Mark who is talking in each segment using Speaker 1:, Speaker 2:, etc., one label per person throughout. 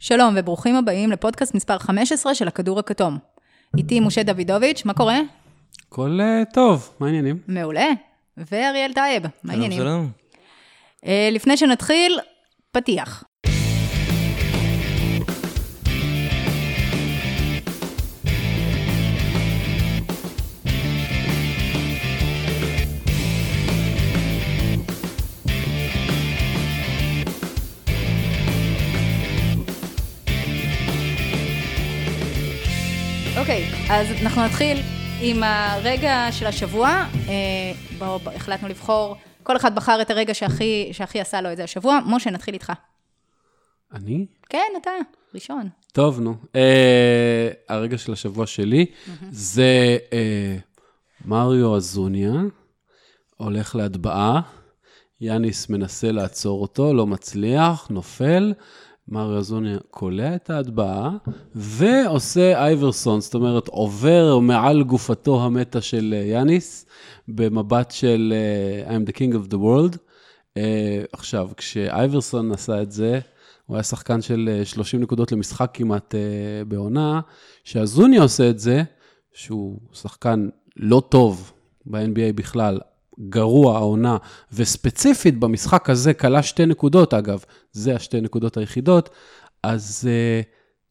Speaker 1: שלום וברוכים הבאים לפודקאסט מספר 15 של הכדור הכתום. איתי משה דוידוביץ', מה קורה?
Speaker 2: הכל uh, טוב, מה העניינים?
Speaker 1: מעולה. ואריאל טייב, מה
Speaker 3: שלום,
Speaker 1: העניינים?
Speaker 3: שלום.
Speaker 1: Uh, לפני שנתחיל, פתיח. אוקיי, אז אנחנו נתחיל עם הרגע של השבוע. אה, בואו, בוא, החלטנו לבחור, כל אחד בחר את הרגע שהכי, שהכי עשה לו את זה השבוע. משה, נתחיל איתך.
Speaker 2: אני?
Speaker 1: כן, אתה, ראשון.
Speaker 2: טוב, נו. Uh, הרגע של השבוע שלי זה uh, מריו אזוניה, הולך להטבעה, יאניס מנסה לעצור אותו, לא מצליח, נופל. מריו אזוניה קולע את ההטבעה, ועושה אייברסון, זאת אומרת, עובר מעל גופתו המתה של אה, יאניס, במבט של uh, I'm the king of the world. Uh, עכשיו, כשאייברסון עשה את זה, הוא היה שחקן של אה, 30 נקודות למשחק כמעט בעונה, שאזוניה עושה את זה, שהוא שחקן לא טוב ב-NBA בכלל, גרוע העונה, וספציפית במשחק הזה כלה שתי נקודות, אגב, זה השתי נקודות היחידות, אז uh,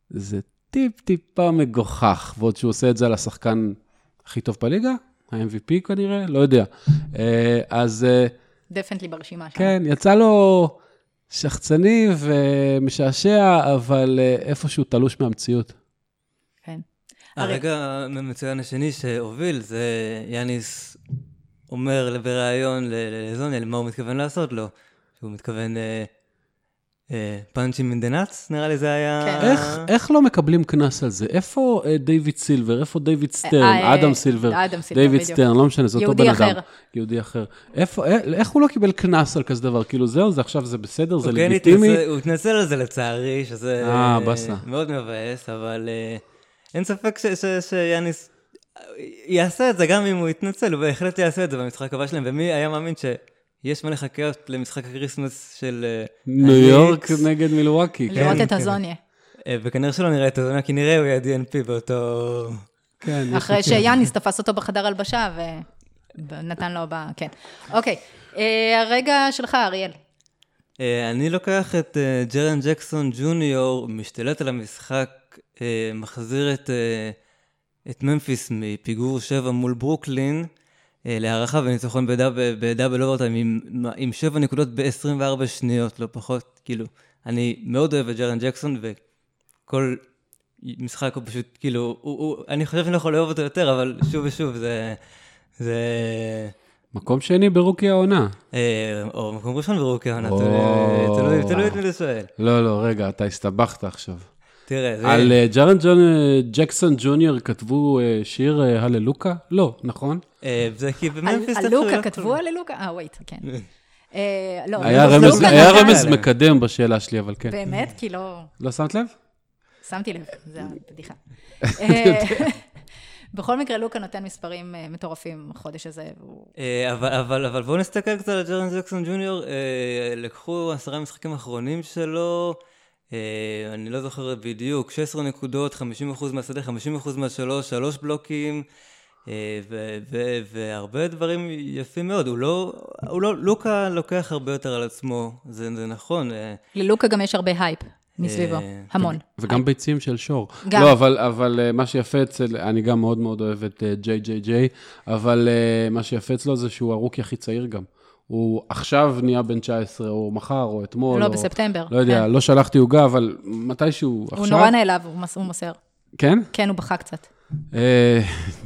Speaker 2: זה טיפ-טיפה מגוחך, ועוד שהוא עושה את זה על השחקן הכי טוב בליגה, ה-MVP כנראה, לא יודע. Uh, אז uh,
Speaker 1: דפנטלי ברשימה שם.
Speaker 2: כן, יצא לו שחצני ומשעשע, אבל אה, איפשהו תלוש מהמציאות.
Speaker 1: כן.
Speaker 3: הרגע המצוין השני שהוביל זה יאניס אומר בריאיון ל- להזוניה למה הוא מתכוון לעשות לו. שהוא מתכוון punch him in the nuts, נראה לי זה היה...
Speaker 1: כן.
Speaker 2: איך, איך לא מקבלים קנס על זה? איפה אה, דיוויד סילבר? איפה דיוויד סטרן?
Speaker 1: אה,
Speaker 2: אדם סילבר.
Speaker 1: אדם סילבר,
Speaker 2: דיוויד. סטרן, לא משנה, זה אותו בן
Speaker 1: אחר.
Speaker 2: אדם. יהודי אחר. איפה, אה, איך הוא לא קיבל קנס על כזה דבר? כאילו, זהו, זה עכשיו, זה בסדר, זה
Speaker 3: כן
Speaker 2: לגיטימי?
Speaker 3: הוא התנצל על זה לצערי, שזה
Speaker 2: אה, באסה.
Speaker 3: מאוד מבאס, אבל אה, אין ספק ש- ש- שיאניס יעשה את זה, גם אם הוא יתנצל, הוא בהחלט יעשה את זה במשחק הבא שלהם, ומי היה מאמין שיש מה לחכות למשחק ה Christmas של... אה,
Speaker 2: ניו יורק? נגד מילווקי, כן.
Speaker 1: לראות את
Speaker 3: כן.
Speaker 1: הזוניה.
Speaker 3: אה, וכנראה שלא נראה את זה, כי נראה הוא יהיה DNP באותו...
Speaker 2: כן,
Speaker 1: אחרי שיאניס תפס אותו בחדר הלבשה ונתן לו ב... כן. אוקיי, אה, הרגע שלך, אריאל.
Speaker 3: אני לוקח את ג'רן ג'קסון ג'וניור, משתלט על המשחק, מחזיר את, את ממפיס מפיגור 7 מול ברוקלין אה, להארכה וניצחון ב double overtime עם, עם 7 נקודות ב-24 שניות, לא פחות. כאילו, אני מאוד אוהב את ג'רן ג'קסון, וכל משחק הוא פשוט, כאילו, הוא, הוא, אני חושב שאני לא יכול לאהוב אותו יותר, אבל שוב ושוב, זה... זה...
Speaker 2: מקום שני ב rookie העונה.
Speaker 3: אה, או מקום ראשון ברוקי העונה, תלוי את מי אתה שואל.
Speaker 2: לא, לא, רגע, אתה הסתבכת עכשיו.
Speaker 3: תראה.
Speaker 2: על אה, ג'רן ג'ון אה, ג'קסון ג'וניור כתבו אה, שיר הללוקה? לא, נכון?
Speaker 3: זה כי בממפיס...
Speaker 1: על
Speaker 3: דווקא
Speaker 1: לוקה,
Speaker 3: לא
Speaker 1: כתבו
Speaker 3: כל-
Speaker 1: על לוקה? אה, וייט, כן. לא,
Speaker 2: היה
Speaker 1: לא,
Speaker 2: רמז-. מקדם בשאלה שלי, אבל כן.
Speaker 1: באמת? כי לא...
Speaker 2: לא שמת לב?
Speaker 1: שמתי לב, זה הבדיחה. בכל מקרה, לוקה נותן מספרים מטורפים בחודש הזה, והוא...
Speaker 3: אבל, אבל, אבל בואו נסתכל קצת על ג'רן ג'קסון ג'וניור. לקחו עשרה משחקים האחרונים שלו, אני לא זוכר בדיוק, 16 נקודות, 50% מהשדה, 50% מהשלוש, שלוש בלוקים. אה, ו- ו- והרבה דברים יפים מאוד, הוא לא, הוא לא, לוקה לוקח הרבה יותר על עצמו, זה, זה נכון, אה,
Speaker 1: ללוקה גם יש הרבה הייפ מסביבו,
Speaker 3: אה,
Speaker 1: המון.
Speaker 2: וגם ביצים של שור.
Speaker 1: גם.
Speaker 2: לא, אבל, אבל אה, מה שיפה אצל, אני גם מאוד מאוד אוהב את אה, ג'יי ג'יי ג'יי, אבל אה, מה שיפה אצלו זה שהוא הרוקי הכי צעיר גם. הוא עכשיו נהיה בן 19, או מחר, או אתמול.
Speaker 1: לא,
Speaker 2: או,
Speaker 1: בספטמבר.
Speaker 2: לא יודע,
Speaker 1: כן.
Speaker 2: לא שלחתי עוגה, אבל מתישהו עכשיו...
Speaker 1: הוא נורא נעלב, הוא מס- הוא מוסר.
Speaker 2: כן?
Speaker 1: כן, הוא בכה קצת.
Speaker 2: אה,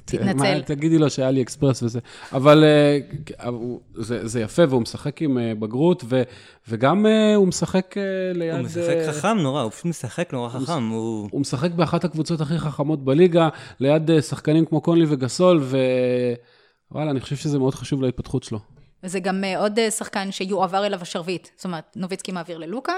Speaker 1: תתנצל.
Speaker 2: מה, תגידי לו שהיה לי אקספרס וזה. אבל אה, הוא- זה זה יפה, והוא משחק עם אה, בגרות, ו- וגם אה, הוא משחק אה, ליד...
Speaker 3: הוא משחק
Speaker 2: אה,
Speaker 3: חכם נורא, הוא פשוט משחק נורא חכם, הוא...
Speaker 2: הוא משחק באחת הקבוצות הכי חכמות בליגה, ליד אה, שחקנים כמו קונלי וגסול, ווואלה, אני חושב שזה מאוד חשוב להתפתחות שלו.
Speaker 1: וזה גם אה, עוד אה, שחקן שיועבר אליו השרביט. זאת אומרת, נוביצקי מעביר ללוקה,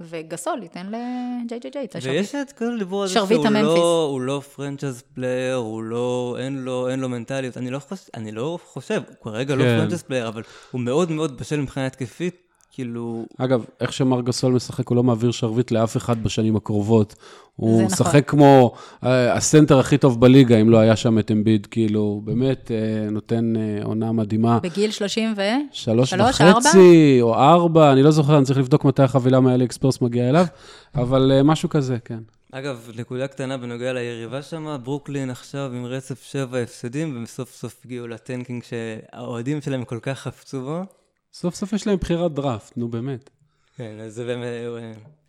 Speaker 1: וגסול ייתן לג'יי ג'יי ג'יי את השרביט.
Speaker 3: ויש את כל הדיבור הזה
Speaker 1: שרביט
Speaker 3: שהוא. לא, הוא לא franchise player, הוא לא, אין לו, אין לו מנטליות. אני לא חושב, אני לא חושב, הוא כרגע לא
Speaker 2: כן.
Speaker 3: franchise player, אבל הוא מאוד מאוד בשל מבחינה התקפית, כאילו...
Speaker 2: אגב, איך שמארק גסול משחק, הוא לא מעביר שרביט לאף אחד בשנים הקרובות. הוא
Speaker 1: נכון.
Speaker 2: משחק כמו אה, הסנטר הכי טוב בליגה, אם לא היה שם את אמביד, כאילו, באמת אה, נותן אה, עונה מדהימה.
Speaker 1: בגיל 30 ו...
Speaker 2: שלוש
Speaker 1: שלוש, ארבע?
Speaker 2: וחצי או ארבע, אני לא זוכר, אני צריך לבדוק מתי החבילה מאלי אקספרס מגיעה אליו, אבל אה, משהו כזה, כן.
Speaker 3: אגב, נקודה קטנה בנוגע ליריבה שם, ברוקלין עכשיו עם רצף שבע הפסדים, וסוף סוף הגיעו ל tanking שהאוהדים שלהם כל כך חפצו בו.
Speaker 2: סוף סוף יש להם בחירת דראפט, נו באמת.
Speaker 3: כן, אז זה באמת...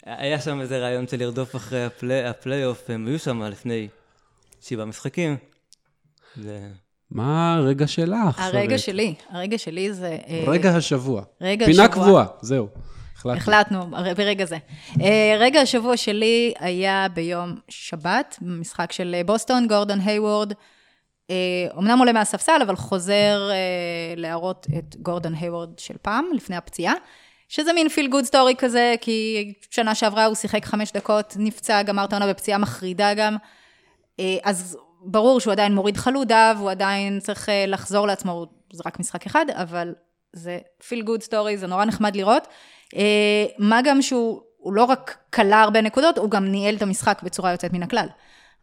Speaker 3: היה שם איזה רעיון של לרדוף אחרי הפלי- הפלייאוף, הם היו שם לפני שבעה משחקים. זה...
Speaker 2: מה הרגע שלך?
Speaker 1: הרגע
Speaker 2: שרית?
Speaker 1: שלי, הרגע שלי זה... אה,
Speaker 2: רגע השבוע.
Speaker 1: רגע
Speaker 2: פינה
Speaker 1: השבוע.
Speaker 2: קבועה, זהו. החלטנו.
Speaker 1: החלטנו, ברגע זה. אה, רגע השבוע שלי היה ביום שבת, במשחק של אה, בוסטון, גורדון היוורד. אה, אמנם עולה מהספסל, אבל חוזר אה, להראות את גורדון היוורד של פעם, לפני הפציעה. שזה מין feel good story כזה, כי שנה שעברה הוא שיחק חמש דקות, נפצע, גמר את העונה בפציעה מחרידה גם. אה, אז ברור שהוא עדיין מוריד חלודה, והוא עדיין צריך אה, לחזור לעצמו, זה רק משחק אחד, אבל זה feel good story, זה נורא נחמד לראות. אה, מה גם שהוא הוא לא רק קלע הרבה נקודות, הוא גם ניהל את המשחק בצורה יוצאת מן הכלל.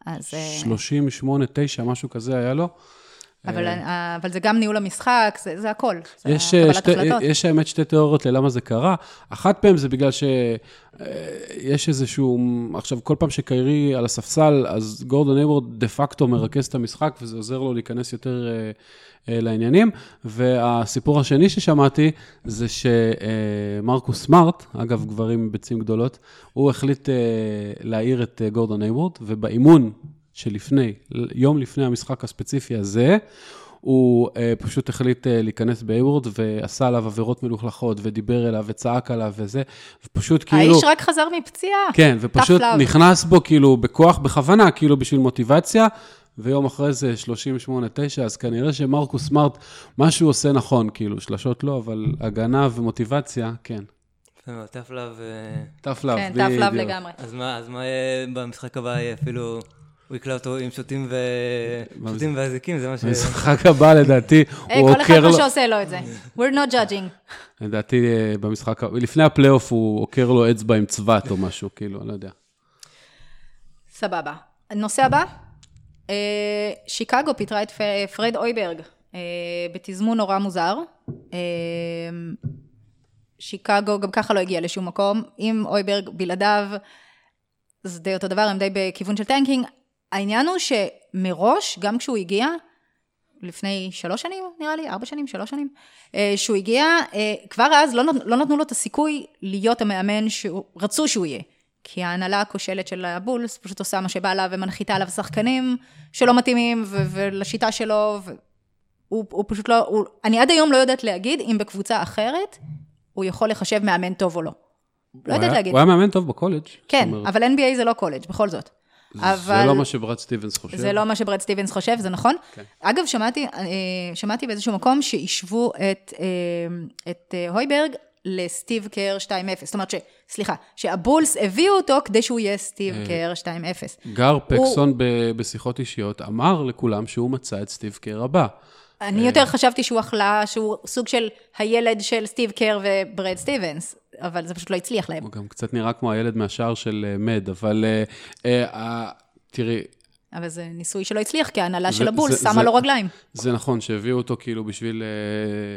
Speaker 1: אז... אה,
Speaker 2: 38, 9, משהו כזה היה לו.
Speaker 1: אבל, אה, אבל זה גם ניהול המשחק, זה, זה הכל. זה
Speaker 2: יש, אה, שתי,
Speaker 1: החלטות.
Speaker 2: יש האמת שתי תיאוריות ללמה זה קרה. אחת מהן זה בגלל שיש איזשהו, עכשיו כל פעם שקיירי על הספסל, אז גורדון אייוורד דה פקטו מרכז את המשחק, וזה עוזר לו להיכנס יותר אה, אה, לעניינים. והסיפור השני ששמעתי, זה שמרקוס סמארט, אגב, גברים עם ביצים גדולות, הוא החליט אה, להעיר את אה, גורדון אייוורד, ובאימון שלפני, יום לפני המשחק הספציפי הזה, הוא אה, פשוט החליט אה, להיכנס באייוורד ועשה עליו עבירות מלוכלכות ודיבר אליו וצעק עליו וזה, ופשוט כאילו...
Speaker 1: האיש רק חזר מפציעה.
Speaker 2: כן, ופשוט. נכנס בו כאילו בכוח, בכוונה, כאילו בשביל מוטיבציה, ויום אחרי זה 38-9, אז כנראה שמרקוס סמארט, מה שהוא עושה נכון, כאילו, שלשות לא, אבל הגנה ומוטיבציה, כן.
Speaker 3: tough love. אה,
Speaker 2: tough love,
Speaker 1: כן, love
Speaker 2: בדיוק.
Speaker 1: לגמרי.
Speaker 3: אז מה, אז מה במשחק הבא? יהיה אפילו... הוא יקלע אותו עם שוטים ו... שוטים ואזיקים, זה מה ש...
Speaker 2: במשחק הבא, לדעתי,
Speaker 1: היי,
Speaker 2: הוא
Speaker 1: כל אחד
Speaker 2: עוקר
Speaker 1: מה
Speaker 2: לו,
Speaker 1: שעושה לו את זה. We're not judging.
Speaker 2: לדעתי, אה, במשחק, ה- לפני הפלייאוף הוא עוקר לו אצבע עם צבת או משהו, כאילו, אני לא יודע.
Speaker 1: סבבה. הנושא הבא, אה, שיקגו פיטרה את פרד הויברג אה, בתזמון נורא מוזר. אה, שיקגו גם ככה לא הגיע לשום מקום. עם הויברג בלעדיו, זה די אותו דבר, הם די בכיוון של tanking. העניין הוא שמראש, גם כשהוא הגיע, לפני שלוש שנים, נראה לי, ארבע שנים, שלוש שנים, אה, שהוא הגיע, אה, כבר אז לא, לא נתנו לו את הסיכוי להיות המאמן שרצו שהוא יהיה. כי ההנהלה הכושלת של הבולס פשוט עושה מה שבא לה ומנחיתה עליו שחקנים שלא מתאימים ו- ולשיטה שלו, והוא הוא פשוט לא, הוא, אני עד היום לא יודעת להגיד אם בקבוצה אחרת הוא יכול להיחשב מאמן טוב או לא. לא יודעת
Speaker 2: היה-
Speaker 1: להגיד.
Speaker 2: הוא היה מאמן טוב בקולג'.
Speaker 1: כן, אבל NBA זה לא קולג', בכל זאת.
Speaker 2: זה
Speaker 1: אבל...
Speaker 2: לא מה שברד סטיבנס חושב.
Speaker 1: זה לא מה שברד סטיבנס חושב, זה נכון.
Speaker 2: כן.
Speaker 1: אגב, שמעתי, אה, שמעתי באיזשהו מקום שהשוו את, אה, את אה, הויברג לסטיב קר 2.0. זאת אומרת ש... סליחה, שהבולס הביאו אותו כדי שהוא יהיה סטיב. קר 2-0.
Speaker 2: גר פקסון ב- בשיחות אישיות אמר לכולם שהוא מצא את סטיב קר הבא.
Speaker 1: אני יותר חשבתי שהוא הכלאה, שהוא סוג של הילד של סטיב קר וברד סטיבנס, אבל זה פשוט לא הצליח להם.
Speaker 2: הוא גם קצת נראה כמו הילד מהשער של אה, מד, אבל אה, אה, תראי,
Speaker 1: אבל זה ניסוי שלא הצליח, כי ההנהלה של הבולס
Speaker 2: זה-
Speaker 1: שמה לו רגליים.
Speaker 2: זה נכון שהביאו אותו כאילו בשביל,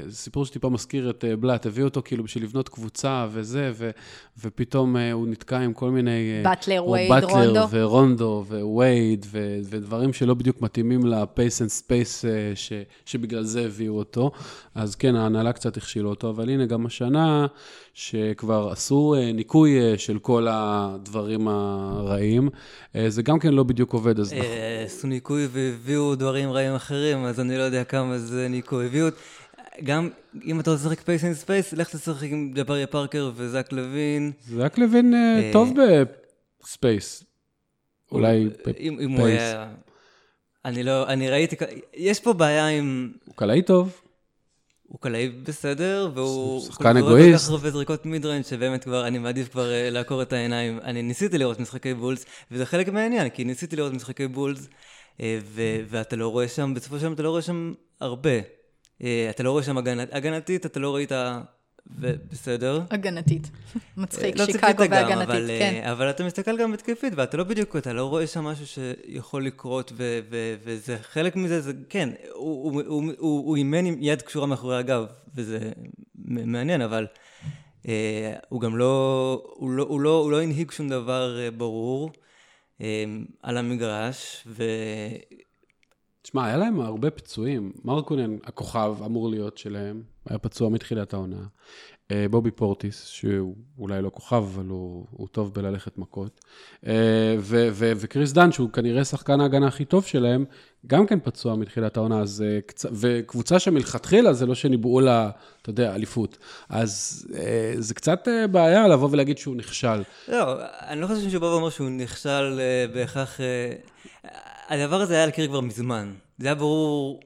Speaker 2: זה סיפור שטיפה מזכיר את בלאט, הביאו אותו כאילו בשביל לבנות קבוצה וזה, ו, ופתאום הוא נתקע עם כל מיני...
Speaker 1: באטלר, וייד,
Speaker 2: באטלר
Speaker 1: רונדו.
Speaker 2: ורונדו ווייד, ו, ודברים שלא בדיוק מתאימים ל pace and space שבגלל זה הביאו אותו. אז כן, ההנהלה קצת הכשילו אותו, אבל הנה גם השנה, שכבר עשו אה, ניקוי אה, של כל הדברים הרעים, אה, זה גם כן לא בדיוק עובד, אז נכון.
Speaker 3: עשו ניקוי והביאו דברים רעים אחרים, אז אני לא יודע כמה זה ניקוי. הביאו... גם אם אתה רוצה לשחק pace and space, לך תשחק עם ג'בארי פארקר וזק לוין.
Speaker 2: זק לוין טוב ב space. אולי
Speaker 3: אם הוא. היה... אני לא... אני ראיתי... יש פה בעיה עם...
Speaker 2: הוא קלעי טוב.
Speaker 3: הוא קלעי בסדר, והוא...
Speaker 2: שחקן
Speaker 3: הוא זורק קלע
Speaker 2: אגואיסט.
Speaker 3: לוקח הרבה זריקות mid-range שבאמת כבר, אני מעדיף כבר אה, לעקור את העיניים. אני ניסיתי לראות משחקי בולס, וזה חלק מהעניין, כי ניסיתי לראות משחקי בולס, אה, ו- ואתה לא רואה שם, בסופו של דבר אתה לא רואה שם הרבה. אה, אתה לא רואה שם הגנת, הגנתית, אתה לא ראית ובסדר.
Speaker 1: הגנתית. מצחיק,
Speaker 3: לא
Speaker 1: שיקגו והגנתית,
Speaker 3: אבל,
Speaker 1: כן.
Speaker 3: אה, אבל אתה מסתכל גם התקפית, ואתה לא בדיוק, אתה לא רואה שם משהו שיכול לקרות, ו- ו- וזה חלק מזה, זה כן, הוא, הוא, הוא, הוא, הוא אימן עם יד קשורה מאחורי הגב, וזה מעניין, אבל אה, הוא גם לא, הוא לא, הוא לא, הוא לא הנהיג שום דבר אה, ברור אה, על המגרש, ו...
Speaker 2: תשמע, היה להם הרבה פצועים. מרקונן, הכוכב, אמור להיות שלהם, היה פצוע מתחילת העונה. אה, בובי פורטיס, שהוא אולי לא כוכב, אבל הוא, הוא טוב בללכת מכות. אה, ו- ו- וקריס דן, שהוא כנראה שחקן ההגנה הכי טוב שלהם, גם כן פצוע מתחילת העונה, אז... אה. וקבוצה שמלכתחילה זה לא שניבאו לה, אתה יודע, אליפות. אז זה קצת בעיה לבוא ולהגיד שהוא נכשל.
Speaker 3: לא, אני לא חושב שמישהו בא ואומר שהוא נכשל בהכרח... הדבר הזה היה לקיר כבר מזמן. זה היה ברור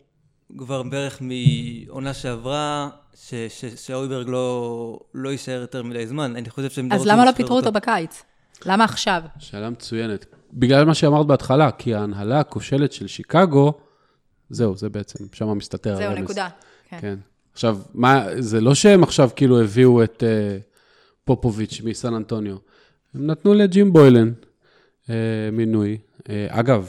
Speaker 3: כבר בערך מעונה שעברה, ש- ש- שהאויברג לא, לא יישאר יותר מדי זמן. אני חושב שהם
Speaker 1: אז
Speaker 3: רוצים
Speaker 1: למה לא פיטרו אותו בקיץ? למה עכשיו?
Speaker 2: שאלה מצוינת. בגלל מה שאמרת בהתחלה, כי ההנהלה הכושלת של שיקגו, זהו, זה בעצם, שם מסתתר
Speaker 1: זהו,
Speaker 2: הרמז.
Speaker 1: נקודה. כן.
Speaker 2: כן. עכשיו, מה, זה לא שהם עכשיו כאילו הביאו את uh, פופוביץ' מסן אנטוניו. הם נתנו לג'ים בוילן uh, מינוי. Uh, אגב,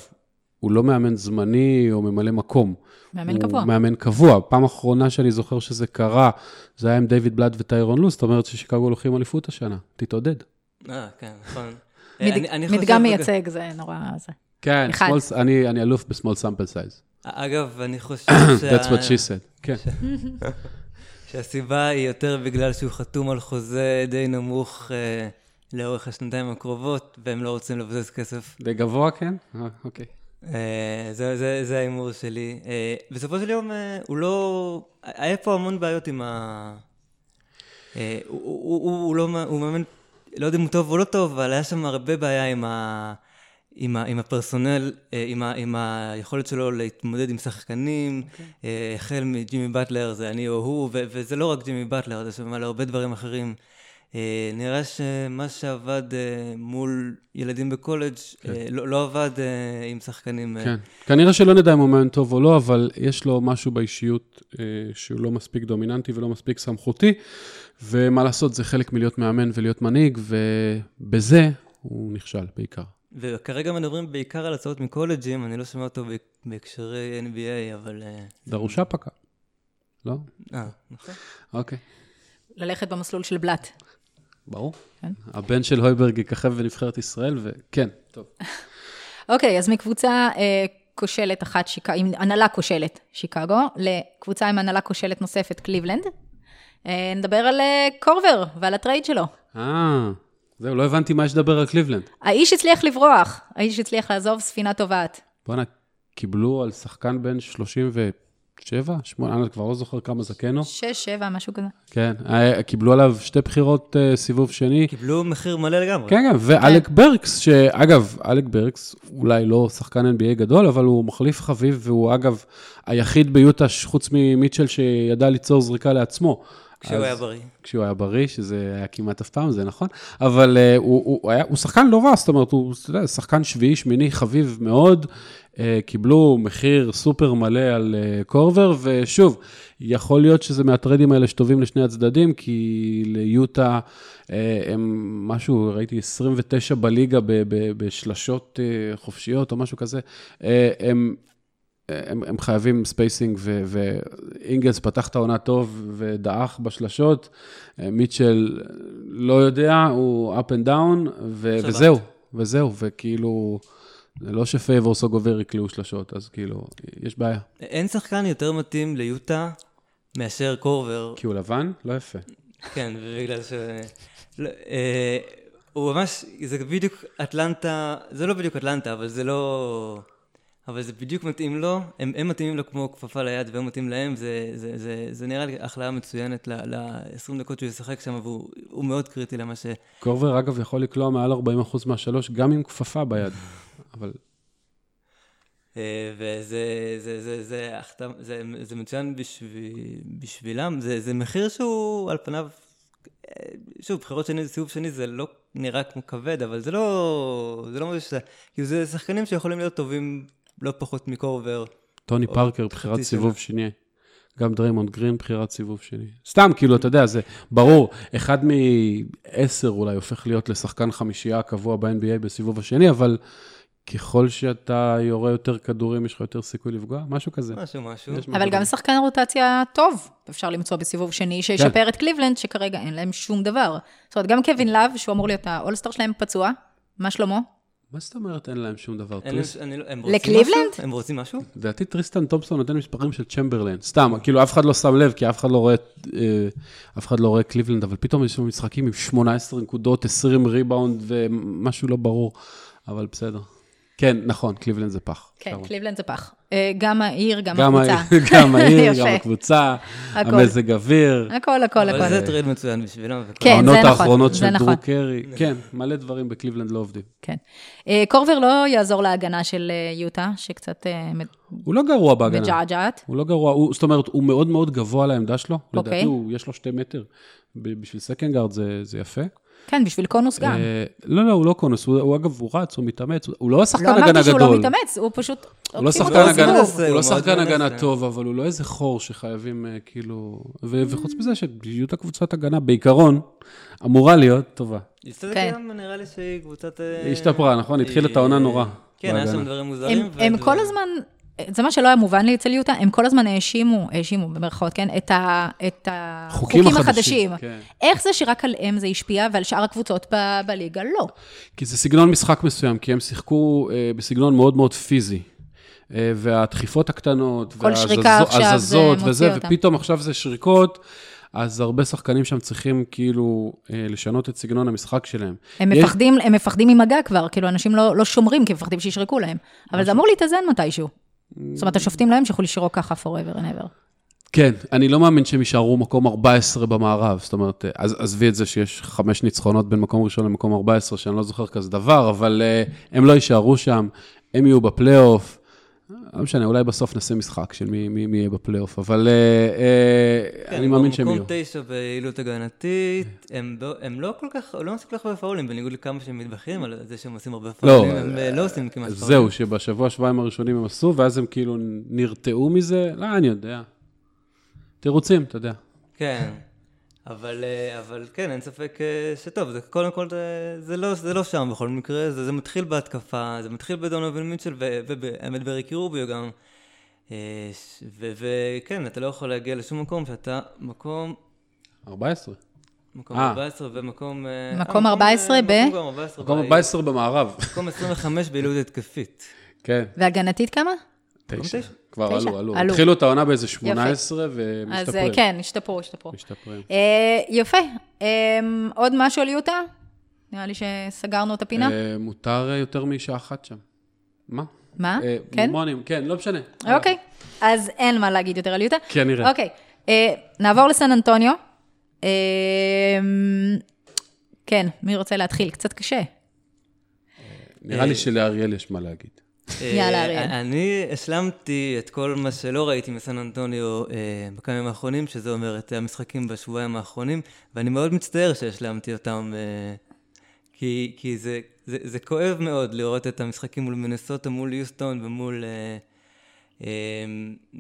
Speaker 2: הוא לא מאמן זמני או ממלא מקום.
Speaker 1: מאמן קבוע.
Speaker 2: הוא מאמן קבוע. פעם אחרונה שאני זוכר שזה קרה, זה היה עם דיוויד בלאט וטיירון לוס, זאת אומרת ששיקגו לוקחים אליפות השנה. תתעודד.
Speaker 3: אה, כן, נכון.
Speaker 1: מדגם מייצג, זה נורא... זה.
Speaker 2: כן, small, אני, אני אלוף ב-small sample size.
Speaker 3: אגב, אני חושב
Speaker 2: That's what she said. כן.
Speaker 3: שהסיבה היא יותר בגלל שהוא חתום על חוזה די נמוך אה, לאורך השנתיים הקרובות, והם לא רוצים לבזז כסף.
Speaker 2: די גבוה, כן? אה, אוקיי.
Speaker 3: אה, זה, ההימור שלי. אה, בסופו של יום, אה, הוא לא... היה פה המון בעיות עם ה... הוא, לא... הוא מאמן... לא יודע אם הוא טוב או לא טוב, אבל היה שם הרבה בעיה עם ה... עם, ה, עם הפרסונל, עם, ה, עם היכולת שלו להתמודד עם שחקנים, אה, החל מג'ימי באטלר, זה אני או הוא, ו, וזה לא רק ג'ימי באטלר, זה שם על הרבה דברים אחרים. אה, נראה שמה שעבד אה, מול ילדים בקולג' אה, לא, לא עבד עם שחקנים.
Speaker 2: כן. כנראה שלא נדע אם הוא מאמן טוב או לא, אבל יש לו משהו באישיות שהוא לא מספיק דומיננטי ולא מספיק סמכותי, ומה לעשות, זה חלק מלהיות מאמן ולהיות מנהיג, ובזה הוא נכשל בעיקר.
Speaker 3: וכרגע מדברים בעיקר על הצעות מקולג'ים, אני לא שומע אותו בהק- בהקשרי NBA, אבל...
Speaker 2: דרושה פקה. לא?
Speaker 3: אה, נכון.
Speaker 2: אוקיי.
Speaker 1: ללכת במסלול של בלאט.
Speaker 2: ברור.
Speaker 1: כן.
Speaker 2: הבן של הויברג יככב בנבחרת ישראל, וכן, טוב.
Speaker 1: אוקיי, אז מקבוצה אה, כושלת אחת, שיק... עם הנהלה כושלת, שיקגו, לקבוצה עם הנהלה כושלת נוספת, קליבלנד. אה, נדבר על אה, קורבר ועל ה trade שלו.
Speaker 2: אה, זהו, לא הבנתי מה יש לדבר על קליבלנד.
Speaker 1: האיש הצליח לברוח, האיש הצליח לעזוב ספינה טובעת.
Speaker 2: בואנה, קיבלו על שחקן בן 37, 8, אני כבר לא זוכר כמה זקן הוא.
Speaker 1: שש, שבע, משהו כזה.
Speaker 2: כן, אה, קיבלו עליו שתי בחירות אה, סיבוב שני.
Speaker 3: קיבלו מחיר מלא לגמרי.
Speaker 2: כן, כן, ואלק ברקס, שאגב, אלק ברקס אולי לא שחקן NBA גדול, אבל הוא מחליף חביב, והוא אגב היחיד ביוטה, חוץ ממיטשל, שידע ליצור זריקה לעצמו.
Speaker 3: כשהוא
Speaker 2: אז-
Speaker 3: היה בריא.
Speaker 2: כשהוא היה בריא, שזה היה כמעט אף פעם, זה נכון, אבל uh, הוא, הוא, הוא, היה, הוא שחקן לא רע, זאת אומרת, הוא יודע, שחקן שביעי, שמיני, חביב מאוד. Uh, קיבלו מחיר סופר מלא על uh, קורבר, ושוב, יכול להיות שזה מהטרדים האלה שטובים לשני הצדדים, כי ליוטה uh, הם משהו, ראיתי 29 בליגה ב- ב- בשלשות uh, חופשיות או משהו כזה. Uh, הם הם, הם חייבים spacing, ואינגלס פתח את העונה טוב ודעך בשלשות. אה, מיטשל לא יודע, הוא up and down, ו-. וזהו, וזהו, וכאילו, זה לא שפייבורס או גובר יקלעו שלשות, אז כאילו, יש בעיה.
Speaker 3: אין שחקן יותר מתאים ליוטה מאשר קורבר.
Speaker 2: כי הוא לבן? לא יפה.
Speaker 3: כן, ובגלל ש... לא, אה, הוא ממש, זה בדיוק אטלנטה, זה לא בדיוק אטלנטה, אבל זה לא... אבל זה בדיוק מתאים לו, הם, הם מתאימים לו כמו כפפה ליד והוא מתאים להם, זה, זה, זה, זה נראה לי החלאה מצוינת ל-20 דקות שהוא ישחק שם, והוא הוא מאוד קריטי למה ש...
Speaker 2: קורבר, אגב, יכול לקלוע מעל 40% מהשלוש, גם עם כפפה ביד. אבל
Speaker 3: אה, וזה זה, זה, זה, החתם, זה, זה מצוין בשביל, בשבילם, זה, זה מחיר שהוא על פניו, אה, שוב, בחירות שני, סיבוב שני זה לא נראה כמו כבד, אבל זה לא, זה לא משהו ש... כאילו זה שחקנים שיכולים להיות טובים לא פחות מקורבר.
Speaker 2: טוני פארקר, בחירת. סיבוב שני. גם דריימונד גרין, בחירת סיבוב שני. סתם, כאילו, אתה יודע, זה ברור, אחד מעשר אולי הופך להיות לשחקן חמישייה קבוע ב-NBA בסיבוב השני, אבל ככל שאתה יורה יותר כדורים, יש לך יותר סיכוי לפגוע, משהו כזה.
Speaker 3: משהו, משהו.
Speaker 1: אבל
Speaker 2: משהו
Speaker 1: גם. שחקן רוטציה טוב, אפשר למצוא בסיבוב שני, שישפר את קליבלנד, שכרגע אין להם שום דבר. זאת אומרת, גם קווין לאב, שהוא אמור להיות ה all-star שלהם, פצוע. מה שלמה?
Speaker 2: מה זאת אומרת אין להם שום דבר? טריס-
Speaker 3: אני לא-
Speaker 1: לקליבלנד?
Speaker 3: משהו? הם רוצים משהו?
Speaker 2: לדעתי טריסטן תומפסון נותן מספרים של צ'מברלן. סתם, כאילו אף אחד לא שם לב, כי אף אחד לא רואה, אה, אף אחד לא רואה קליבלנד, אבל פתאום יש שם משחקים עם 18 נקודות, 20 ריבאונד ומשהו לא ברור, אבל בסדר. כן, נכון, קליבלנד זה פח.
Speaker 1: כן. קליבלנד זה פח. אה, גם העיר, גם
Speaker 2: גם
Speaker 1: הקבוצה.
Speaker 2: גם העיר, גם. הקבוצה. המזג אוויר,
Speaker 1: הכל, הכל,
Speaker 3: אבל
Speaker 1: הכל.
Speaker 3: זה trade מצוין בשבילם.
Speaker 1: כן,
Speaker 2: העונות
Speaker 1: זה נכון,
Speaker 2: האחרונות
Speaker 1: זה
Speaker 2: של
Speaker 1: נכון.
Speaker 2: דרו קרי. כן, מלא דברים בקליבלנד לא עובדים.
Speaker 1: כן. אה, קורבר לא יעזור להגנה של אה, יוטה, שקצת
Speaker 2: הוא לא גרוע בהגנה.
Speaker 1: מג'עג'עת.
Speaker 2: הוא לא גרוע, הוא, זאת אומרת, הוא מאוד מאוד גבוה לעמדה שלו.
Speaker 1: אוקיי.
Speaker 2: לדעתי, הוא, יש לו שתי מטר. בשביל second guard זה, זה יפה.
Speaker 1: כן, בשביל קונוס גם.
Speaker 2: אה, לא, לא, הוא לא קונוס, הוא, אגב, הוא רץ, הוא מתאמץ, הוא- לא השחקן
Speaker 1: לא
Speaker 2: הגנה
Speaker 1: אמרתי שהוא
Speaker 2: גדול.
Speaker 1: לא מתאמץ, הוא פשוט...
Speaker 2: הוא לא שחקן הגנה, לא שחקן. טוב, אבל הוא לא איזה חור שחייבים אה, כאילו... וחוץ מזה שיוטה קבוצת הגנה בעיקרון אמורה להיות טובה.
Speaker 1: כן.
Speaker 3: גם נראה לי שהיא קבוצת... אה,
Speaker 2: היא השתפרה, נכון? התחילה את העונה נורא
Speaker 3: כן, היה. שם דברים מוזרים.
Speaker 1: הם כל הזמן, זה מה שלא היה מובן לי אצל יוטה, הם כל הזמן האשימו, האשימו במרכאות, כן, את, ה, את
Speaker 2: חוקים
Speaker 1: החוקים
Speaker 2: החדשים,
Speaker 1: החדשים.
Speaker 2: כן.
Speaker 1: איך זה שרק עליהם זה השפיע ועל שאר הקבוצות ב, בליגה לא?
Speaker 2: כי זה סגנון משחק מסוים, כי הם שיחקו אה, בסגנון מאוד מאוד פיזי. אה, והדחיפות הקטנות, והזזות וזה,
Speaker 1: אותם.
Speaker 2: ופתאום עכשיו זה שריקות, אז הרבה שחקנים שם צריכים כאילו אה, לשנות את סגנון המשחק שלהם.
Speaker 1: הם
Speaker 2: יש-
Speaker 1: מפחדים, הם מפחדים ממגע כבר, כאילו אנשים לא, לא שומרים כי הם מפחדים שישרקו להם. אבל זה אמור להתאזן מתישהו. זאת אומרת, השופטים לא ימשיכו לשרוק ככה forever and ever.
Speaker 2: כן, אני לא מאמין שהם יישארו מקום 14 במערב, זאת אומרת, עזבי את זה שיש חמש ניצחונות בין מקום ראשון למקום 14, שאני לא זוכר כזה דבר, אבל אה, הם לא יישארו שם, הם יהיו בפלייאוף. לא משנה, אולי בסוף נעשה משחק של מי, מי, מי יהיה בפלייאוף, אבל אה, אה,
Speaker 3: כן,
Speaker 2: אני מאמין שהם יהיו.
Speaker 3: מקום תשע ביעילות הגנתית, הם לא- הם לא כל כך, לא עושים כל כך הרבה פאולים, בניגוד לכמה שהם מתבכיינים על זה שהם עושים הרבה פאולים, הם אה, לא עושים כמעט פאולים.
Speaker 2: זהו, שבשבוע, שבועיים הראשונים הם עשו, ואז הם כאילו נרתעו מזה, לא, אני יודע. תירוצים, אתה יודע.
Speaker 3: כן, אבל, אה, אבל כן, אין ספק אה, שטוב, זה, קודם כל זה, זה, לא, זה לא שם בכל מקרה, זה, זה מתחיל בהתקפה, זה מתחיל בדונובין מיטשל, ובאמת בריקי רוביו גם. אה, וכן, אתה לא יכול להגיע לשום מקום שאתה מקום...
Speaker 2: 14.
Speaker 3: מקום 14 ומקום...
Speaker 1: מקום 14 ב...
Speaker 3: מקום 14,
Speaker 2: מקום 14 במערב.
Speaker 3: מקום 25 בעילות התקפית.
Speaker 2: כן.
Speaker 1: והגנתית כמה?
Speaker 3: 9.
Speaker 2: כבר? עלו, עלו. התחילו את העונה באיזה 18
Speaker 1: אז אה,
Speaker 2: ומשתפרים.
Speaker 1: כן, השתפרו, השתפרו.
Speaker 2: משתפרים.
Speaker 1: אה, יפה. אה, עוד משהו על יוטה? נראה לי שסגרנו את הפינה.
Speaker 2: אה, מותר אה, יותר מאישה אחת שם. מה?
Speaker 1: מה?
Speaker 2: אה,
Speaker 1: כן?
Speaker 2: מונים, כן, לא משנה.
Speaker 1: אוקיי. אז אין מה להגיד יותר על יוטה.
Speaker 2: כן, נראה.
Speaker 1: אוקיי. אה, נעבור לסן אנטוניו. אה, כן, מי רוצה להתחיל? קצת קשה.
Speaker 2: נראה לי שלאריאל יש מה להגיד.
Speaker 1: יאללה,
Speaker 3: אה,
Speaker 1: אריאל.
Speaker 3: אני השלמתי את כל מה שלא ראיתי מסן אנטוניו אה, בכמה ימים האחרונים, שזה אומר את המשחקים בשבועיים האחרונים, ואני מאוד מצטער שהשלמתי אותם, אה, כי, כי זה, זה, זה כואב מאוד לראות את המשחקים מול מנסוטה, מול יוסטון ומול...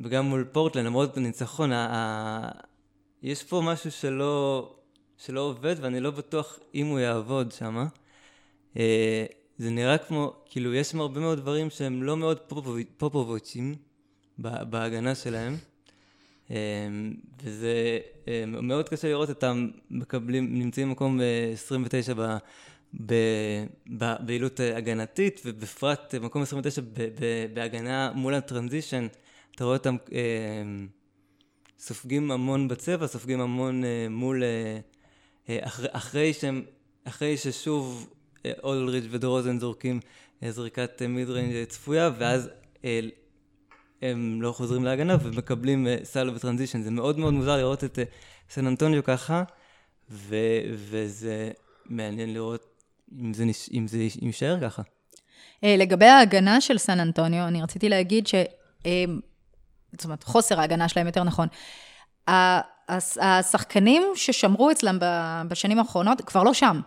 Speaker 3: וגם מול פורטלנד, למרות הניצחון, יש פה משהו שלא, שלא עובד, ואני לא בטוח אם הוא יעבוד שם. אה, זה נראה כמו, כאילו, יש שם הרבה מאוד דברים שהם לא מאוד פופובי- פופוביצ'ים בהגנה שלהם. אה, וזה אה, מאוד קשה לראות אותם מקבלים, נמצאים במקום אה, 29 ב... ב- ב- ביעילות אה, הגנתית, ובפרט אה, מקום 29 ב- ב- בהגנה מול הטרנזישן, אתה רואה אותם אה, סופגים המון בצבע, סופגים המון אה, מול... אה, אה, אחרי, אחרי שהם, אחרי ששוב אה, אולדריג' ודרוזן זורקים אה, זריקת אה, mid-range צפויה, ואז אה, הם לא חוזרים להגנה ומקבלים אה, סל ב transition. זה מאוד מאוד מוזר לראות את אה, סן אנטוניו ככה, ו, וזה מעניין לראות אם זה, נש, אם זה יישאר ככה.
Speaker 1: אה, לגבי ההגנה של סן אנטוניו, אני רציתי להגיד ש... אה, זאת אומרת, חוסר ההגנה שלהם, יותר נכון. השחקנים ששמרו אצלם בשנים האחרונות כבר לא שם,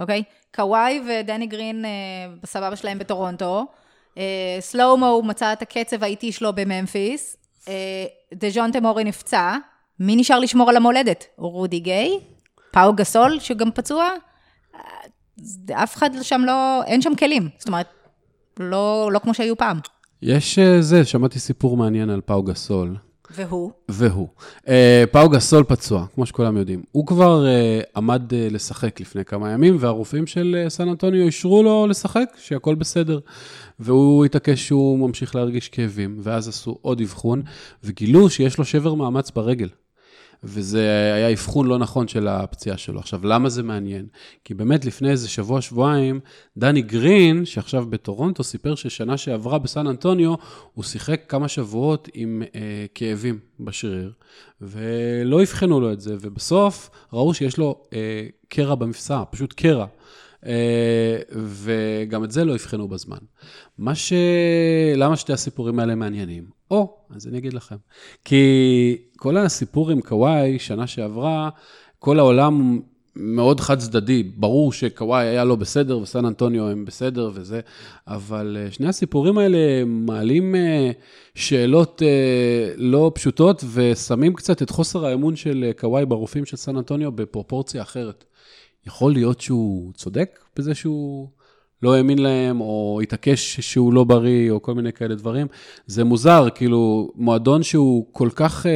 Speaker 1: אוקיי? קוואי ודני גרין אה, בסבבה שלהם בטורונטו. אה, סלואומו מצא את הקצב האיטי שלו בממפיס. אה, דז'ון תמורי נפצע, מי נשאר לשמור על המולדת? רודי גיי? פאו גסול, שגם פצוע? אף אחד שם לא, אין שם כלים. זאת אומרת, לא, לא כמו שהיו פעם.
Speaker 2: יש זה, שמעתי סיפור מעניין על פאו גסול.
Speaker 1: והוא?
Speaker 2: והוא. אה, פאו גסול פצוע, כמו שכולם יודעים. הוא כבר אה, עמד אה, לשחק לפני כמה ימים, והרופאים של אה, סן אנטוניו אישרו לו לשחק, שהכל בסדר. והוא התעקש שהוא ממשיך להרגיש כאבים, ואז עשו עוד אבחון, וגילו שיש לו שבר מאמץ ברגל. וזה היה אבחון לא נכון של הפציעה שלו. עכשיו, למה זה מעניין? כי באמת לפני איזה שבוע, שבועיים, דני גרין, שעכשיו בטורונטו, סיפר ששנה שעברה בסן אנטוניו, הוא שיחק כמה שבועות עם אה, כאבים בשריר, ולא אבחנו לו את זה, ובסוף ראו שיש לו אה, קרע במפסע, פשוט קרע. אה, וגם את זה לא אבחנו בזמן. מה ש... למה שתי הסיפורים האלה מעניינים? או, אז אני אגיד לכם. כי כל הסיפור עם קוואי, שנה שעברה, כל העולם מאוד חד צדדי. ברור שקוואי היה לא בסדר וסן אנטוניו הם בסדר וזה, אבל אה, שני הסיפורים האלה מעלים אה, שאלות לא פשוטות ושמים קצת את חוסר האמון של קוואי ברופאים של סן אנטוניו בפרופורציה אחרת. יכול להיות שהוא צודק בזה שהוא לא האמין להם, או התעקש שהוא לא בריא, או כל מיני כאלה דברים. זה מוזר, כאילו, מועדון שהוא כל כך uh,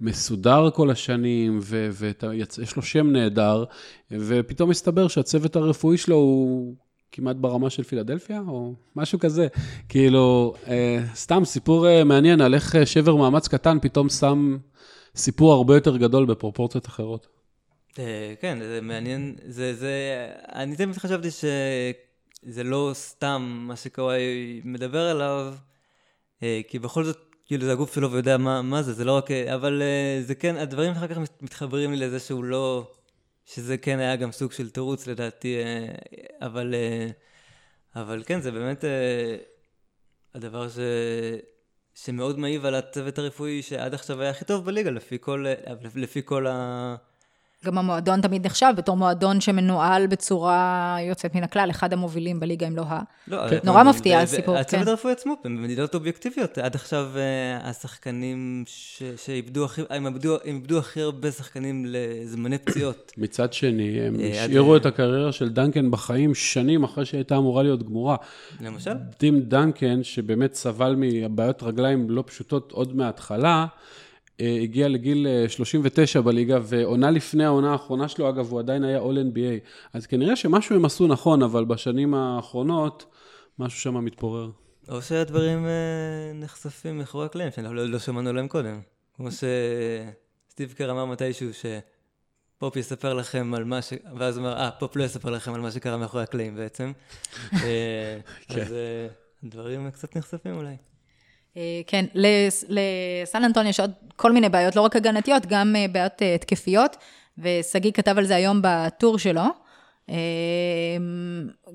Speaker 2: מסודר כל השנים, ויש לו שם נהדר, ופתאום מסתבר שהצוות הרפואי שלו הוא כמעט ברמה של פילדלפיה, או משהו כזה. כאילו, uh, סתם סיפור uh, מעניין על איך uh, שבר מאמץ קטן פתאום שם סיפור הרבה יותר גדול בפרופורציות אחרות.
Speaker 3: אה, כן, זה מעניין, זה, זה, אני תמיד חשבתי שזה לא סתם מה שקוואי מדבר עליו, אה, כי בכל זאת, כאילו זה הגוף שלו ויודע מה, מה זה, זה לא רק, אבל אה, זה כן, הדברים אחר כך מתחברים לי לזה שהוא לא, שזה כן היה גם סוג של תירוץ לדעתי, אבל, אבל כן, זה באמת הדבר ש... שמאוד מעיב על הצוות הרפואי שעד עכשיו היה הכי טוב בליגה, לפי כל, לפי כל ה...
Speaker 1: גם המועדון תמיד נחשב בתור מועדון שמנוהל בצורה יוצאת מן הכלל, אחד המובילים בליגה, אם לא ה... לא, כן. נורא מפתיע הסיפור,
Speaker 3: כן. הצוות הרפואי עצמו, במדינות אובייקטיביות, עד עכשיו אה, השחקנים שאיבדו הכי, הם איבדו, הם איבדו הכי הרבה שחקנים לזמני פציעות.
Speaker 2: מצד שני, הם אה, השאירו את הקריירה של דנקן בחיים שנים אחרי שהייתה אמורה להיות גמורה.
Speaker 3: למשל?
Speaker 2: טים דנקן, שבאמת סבל מבעיות רגליים לא פשוטות עוד מההתחלה, אה, הגיע לגיל 39 אה, בליגה, ועונה לפני העונה האחרונה שלו, אגב, הוא עדיין היה All NBA. אז כנראה שמשהו הם עשו נכון, אבל בשנים האחרונות, משהו שם מתפורר.
Speaker 3: או שהדברים אה, נחשפים מאחורי הקלעים, שאנחנו לא, לא שמענו עליהם קודם. כמו שסטיב קר אמר מתישהו, שפופ יספר לכם על מה ש... ואז הוא אמר, אה, פופ לא יספר לכם על מה שקרה מאחורי הקלעים בעצם. כן. אז דברים קצת נחשפים אולי.
Speaker 1: אה, כן, לסן אנטוני יש עוד כל מיני בעיות, לא רק הגנתיות, גם אה, בעיות אה, התקפיות, ושגיא כתב על זה היום בטור שלו.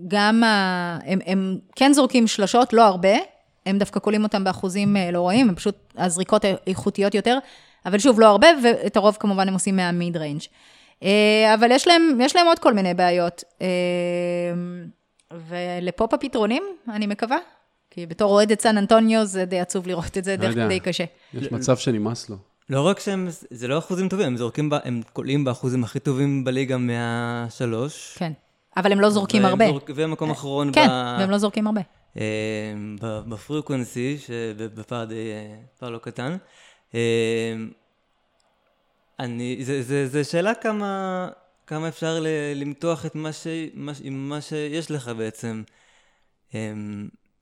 Speaker 1: גם, ה... הם, הם כן זורקים שלשות, לא הרבה, הם דווקא קולעים אותם באחוזים לא רעים, הם פשוט הזריקות איכותיות יותר, אבל שוב, לא הרבה, ואת הרוב כמובן הם עושים מה mid-range. אבל יש להם, יש להם עוד כל מיני בעיות. ולפופ הפתרונים, אני מקווה, כי בתור אוהדת סן אנטוניו זה די עצוב לראות את זה, לא די קשה.
Speaker 2: יש מצב שנמאס לו.
Speaker 3: לא רק שהם, זה לא אחוזים טובים, הם זורקים, הם קולעים באחוזים הכי טובים בליגה מהשלוש.
Speaker 1: כן, אבל הם לא זורקים הרבה.
Speaker 3: והם מקום אחרון
Speaker 1: כן, והם לא זורקים הרבה.
Speaker 3: אה, בפריקוונסי, שבפער די, פער לא קטן. אה, אני, זה, זה, זה שאלה כמה, כמה אפשר למתוח את מה, ש, מה, מה שיש לך בעצם.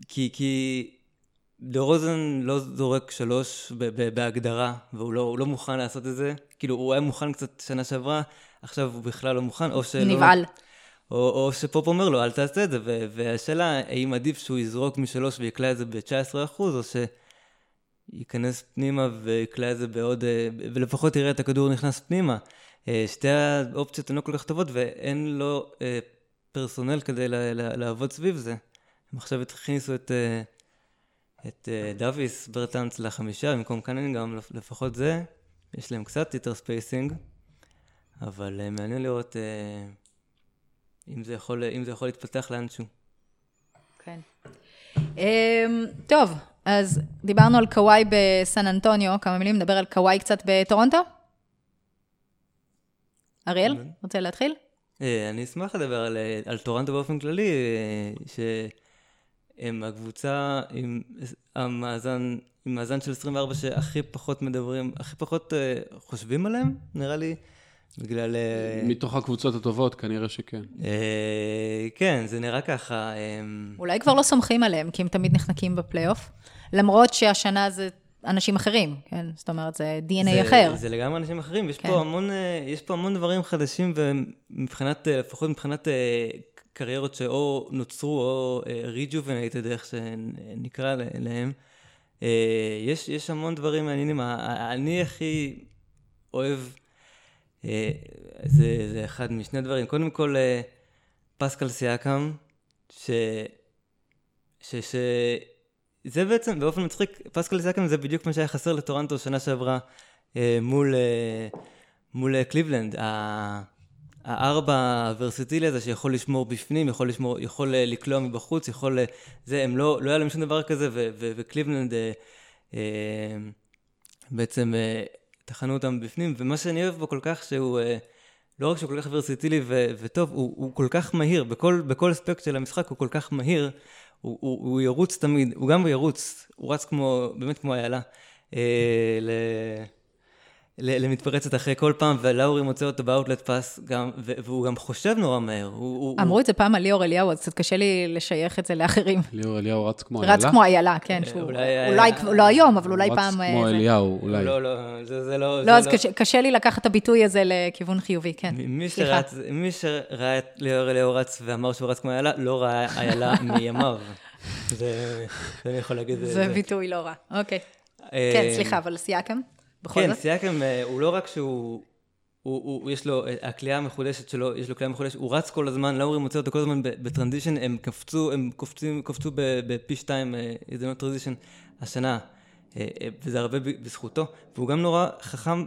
Speaker 3: כי, כי דורוזן לא זורק שלוש בהגדרה, והוא לא, לא מוכן לעשות את זה. כאילו, הוא היה מוכן קצת שנה שעברה, עכשיו הוא בכלל לא מוכן, או שלא...
Speaker 1: נבהל.
Speaker 3: או, או שפופ אומר לו, אל תעשה את זה, והשאלה, האם עדיף שהוא יזרוק משלוש ויקלע את זה ב-19%, או שייכנס פנימה ויקלע את זה בעוד, אה, ולפחות יראה את הכדור נכנס פנימה. אה, שתי האופציות הן לא כל כך טובות, ואין לו אה, פרסונל כדי לעבוד סביב זה. הם עכשיו הכניסו את, אה, את אה, דוויס ברטנץ לחמישה במקום קנינגהם, לפחות זה. יש להם קצת יותר spacing, אבל אה, מעניין לראות אם זה יכול, אם זה יכול להתפתח לאנשהו.
Speaker 1: כן. אמ, טוב, אז דיברנו על קוואי בסן אנטוניו, כמה מילים, נדבר על קוואי קצת בטורונטו? אריאל, רוצה להתחיל?
Speaker 3: אה, אני אשמח לדבר על, על טורנטו באופן כללי, אה, שהם הקבוצה עם המאזן, עם מאזן של 24 שהכי פחות מדברים, הכי פחות חושבים עליהם, נראה לי, בגלל...
Speaker 2: מתוך הקבוצות הטובות, כנראה שכן.
Speaker 3: כן, זה נראה ככה.
Speaker 1: אולי כבר לא סומכים עליהם, כי הם תמיד נחנקים בפלייאוף, למרות שהשנה זה אנשים אחרים, כן? זאת אומרת, זה DNA זה, אחר.
Speaker 3: זה לגמרי אנשים אחרים. יש, כן. פה המון, אה, יש פה המון דברים חדשים, ומבחינת, אה, לפחות מבחינת אה, קריירות שאו נוצרו או rejuvenated, איך שנקרא להם, יש, יש המון דברים מעניינים. אני הכי אוהב, זה, זה אחד משני דברים. קודם כל, פסקל סיאקם, ש... ש... ש... זה בעצם, באופן מצחיק, פסקל סייקם זה בדיוק מה שהיה חסר לטורנטו שנה שעברה אה, מול, אה, מול אה, קליבלנד. הארבע הוורסטילי הזה שיכול לשמור בפנים, יכול לשמור, יכול אה, לקלוע מבחוץ, יכול... אה, זה, הם לא, לא היה להם שום דבר כזה, ו, ו, וקליבלנד אה, אה, בעצם אה, טחנו אותם בפנים, ומה שאני אוהב בו כל כך שהוא... אה, לא רק שהוא כל כך ורסטילי ו- וטוב, הוא, הוא כל כך מהיר, בכל, בכל אספקט של המשחק הוא כל כך מהיר, הוא, הוא, הוא ירוץ תמיד, הוא גם ירוץ, הוא רץ כמו, באמת כמו איילה. אה, ל... למתפרצת אחרי כל פעם, ולאורי מוצא אותו באוטלט פאס, גם, והוא גם חושב נורא מהר. הוא,
Speaker 1: אמרו הוא... את זה פעם על ליאור אליהו, אז קצת קשה לי לשייך את זה לאחרים.
Speaker 2: ליאור אליהו רץ כמו איילה?
Speaker 1: רץ כמו איילה, כן. שהוא, אולי, אולי היה... לא היום, אבל אולי פעם...
Speaker 2: רץ כמו אה, אליהו, אולי.
Speaker 3: לא, לא, זה, זה לא...
Speaker 1: לא, זה אז לא... קשה, קשה לי לקחת את הביטוי הזה לכיוון חיובי, כן.
Speaker 3: מי, שרץ, מי שראה את ליאור אליהו רץ ואמר שהוא רץ כמו איילה, לא ראה איילה מימיו. זה, אני יכול להגיד.
Speaker 1: זה ביטוי לא רע, אוקיי. אה, כן, סליחה, אבל סייקם?
Speaker 3: בכל כן, זאת? כן, סייקם אה, הוא לא רק שהוא... הוא, הוא, הוא, יש לו, אה, הכלייה המחודשת שלו, יש לו כלייה מחודשת, הוא רץ כל הזמן, לאורי מוצא אותו כל הזמן ב transition, הם קפצו, הם קופצים, קופצו בפי שתיים הזדמנות transition השנה, וזה הרבה בזכותו, והוא גם נורא חכם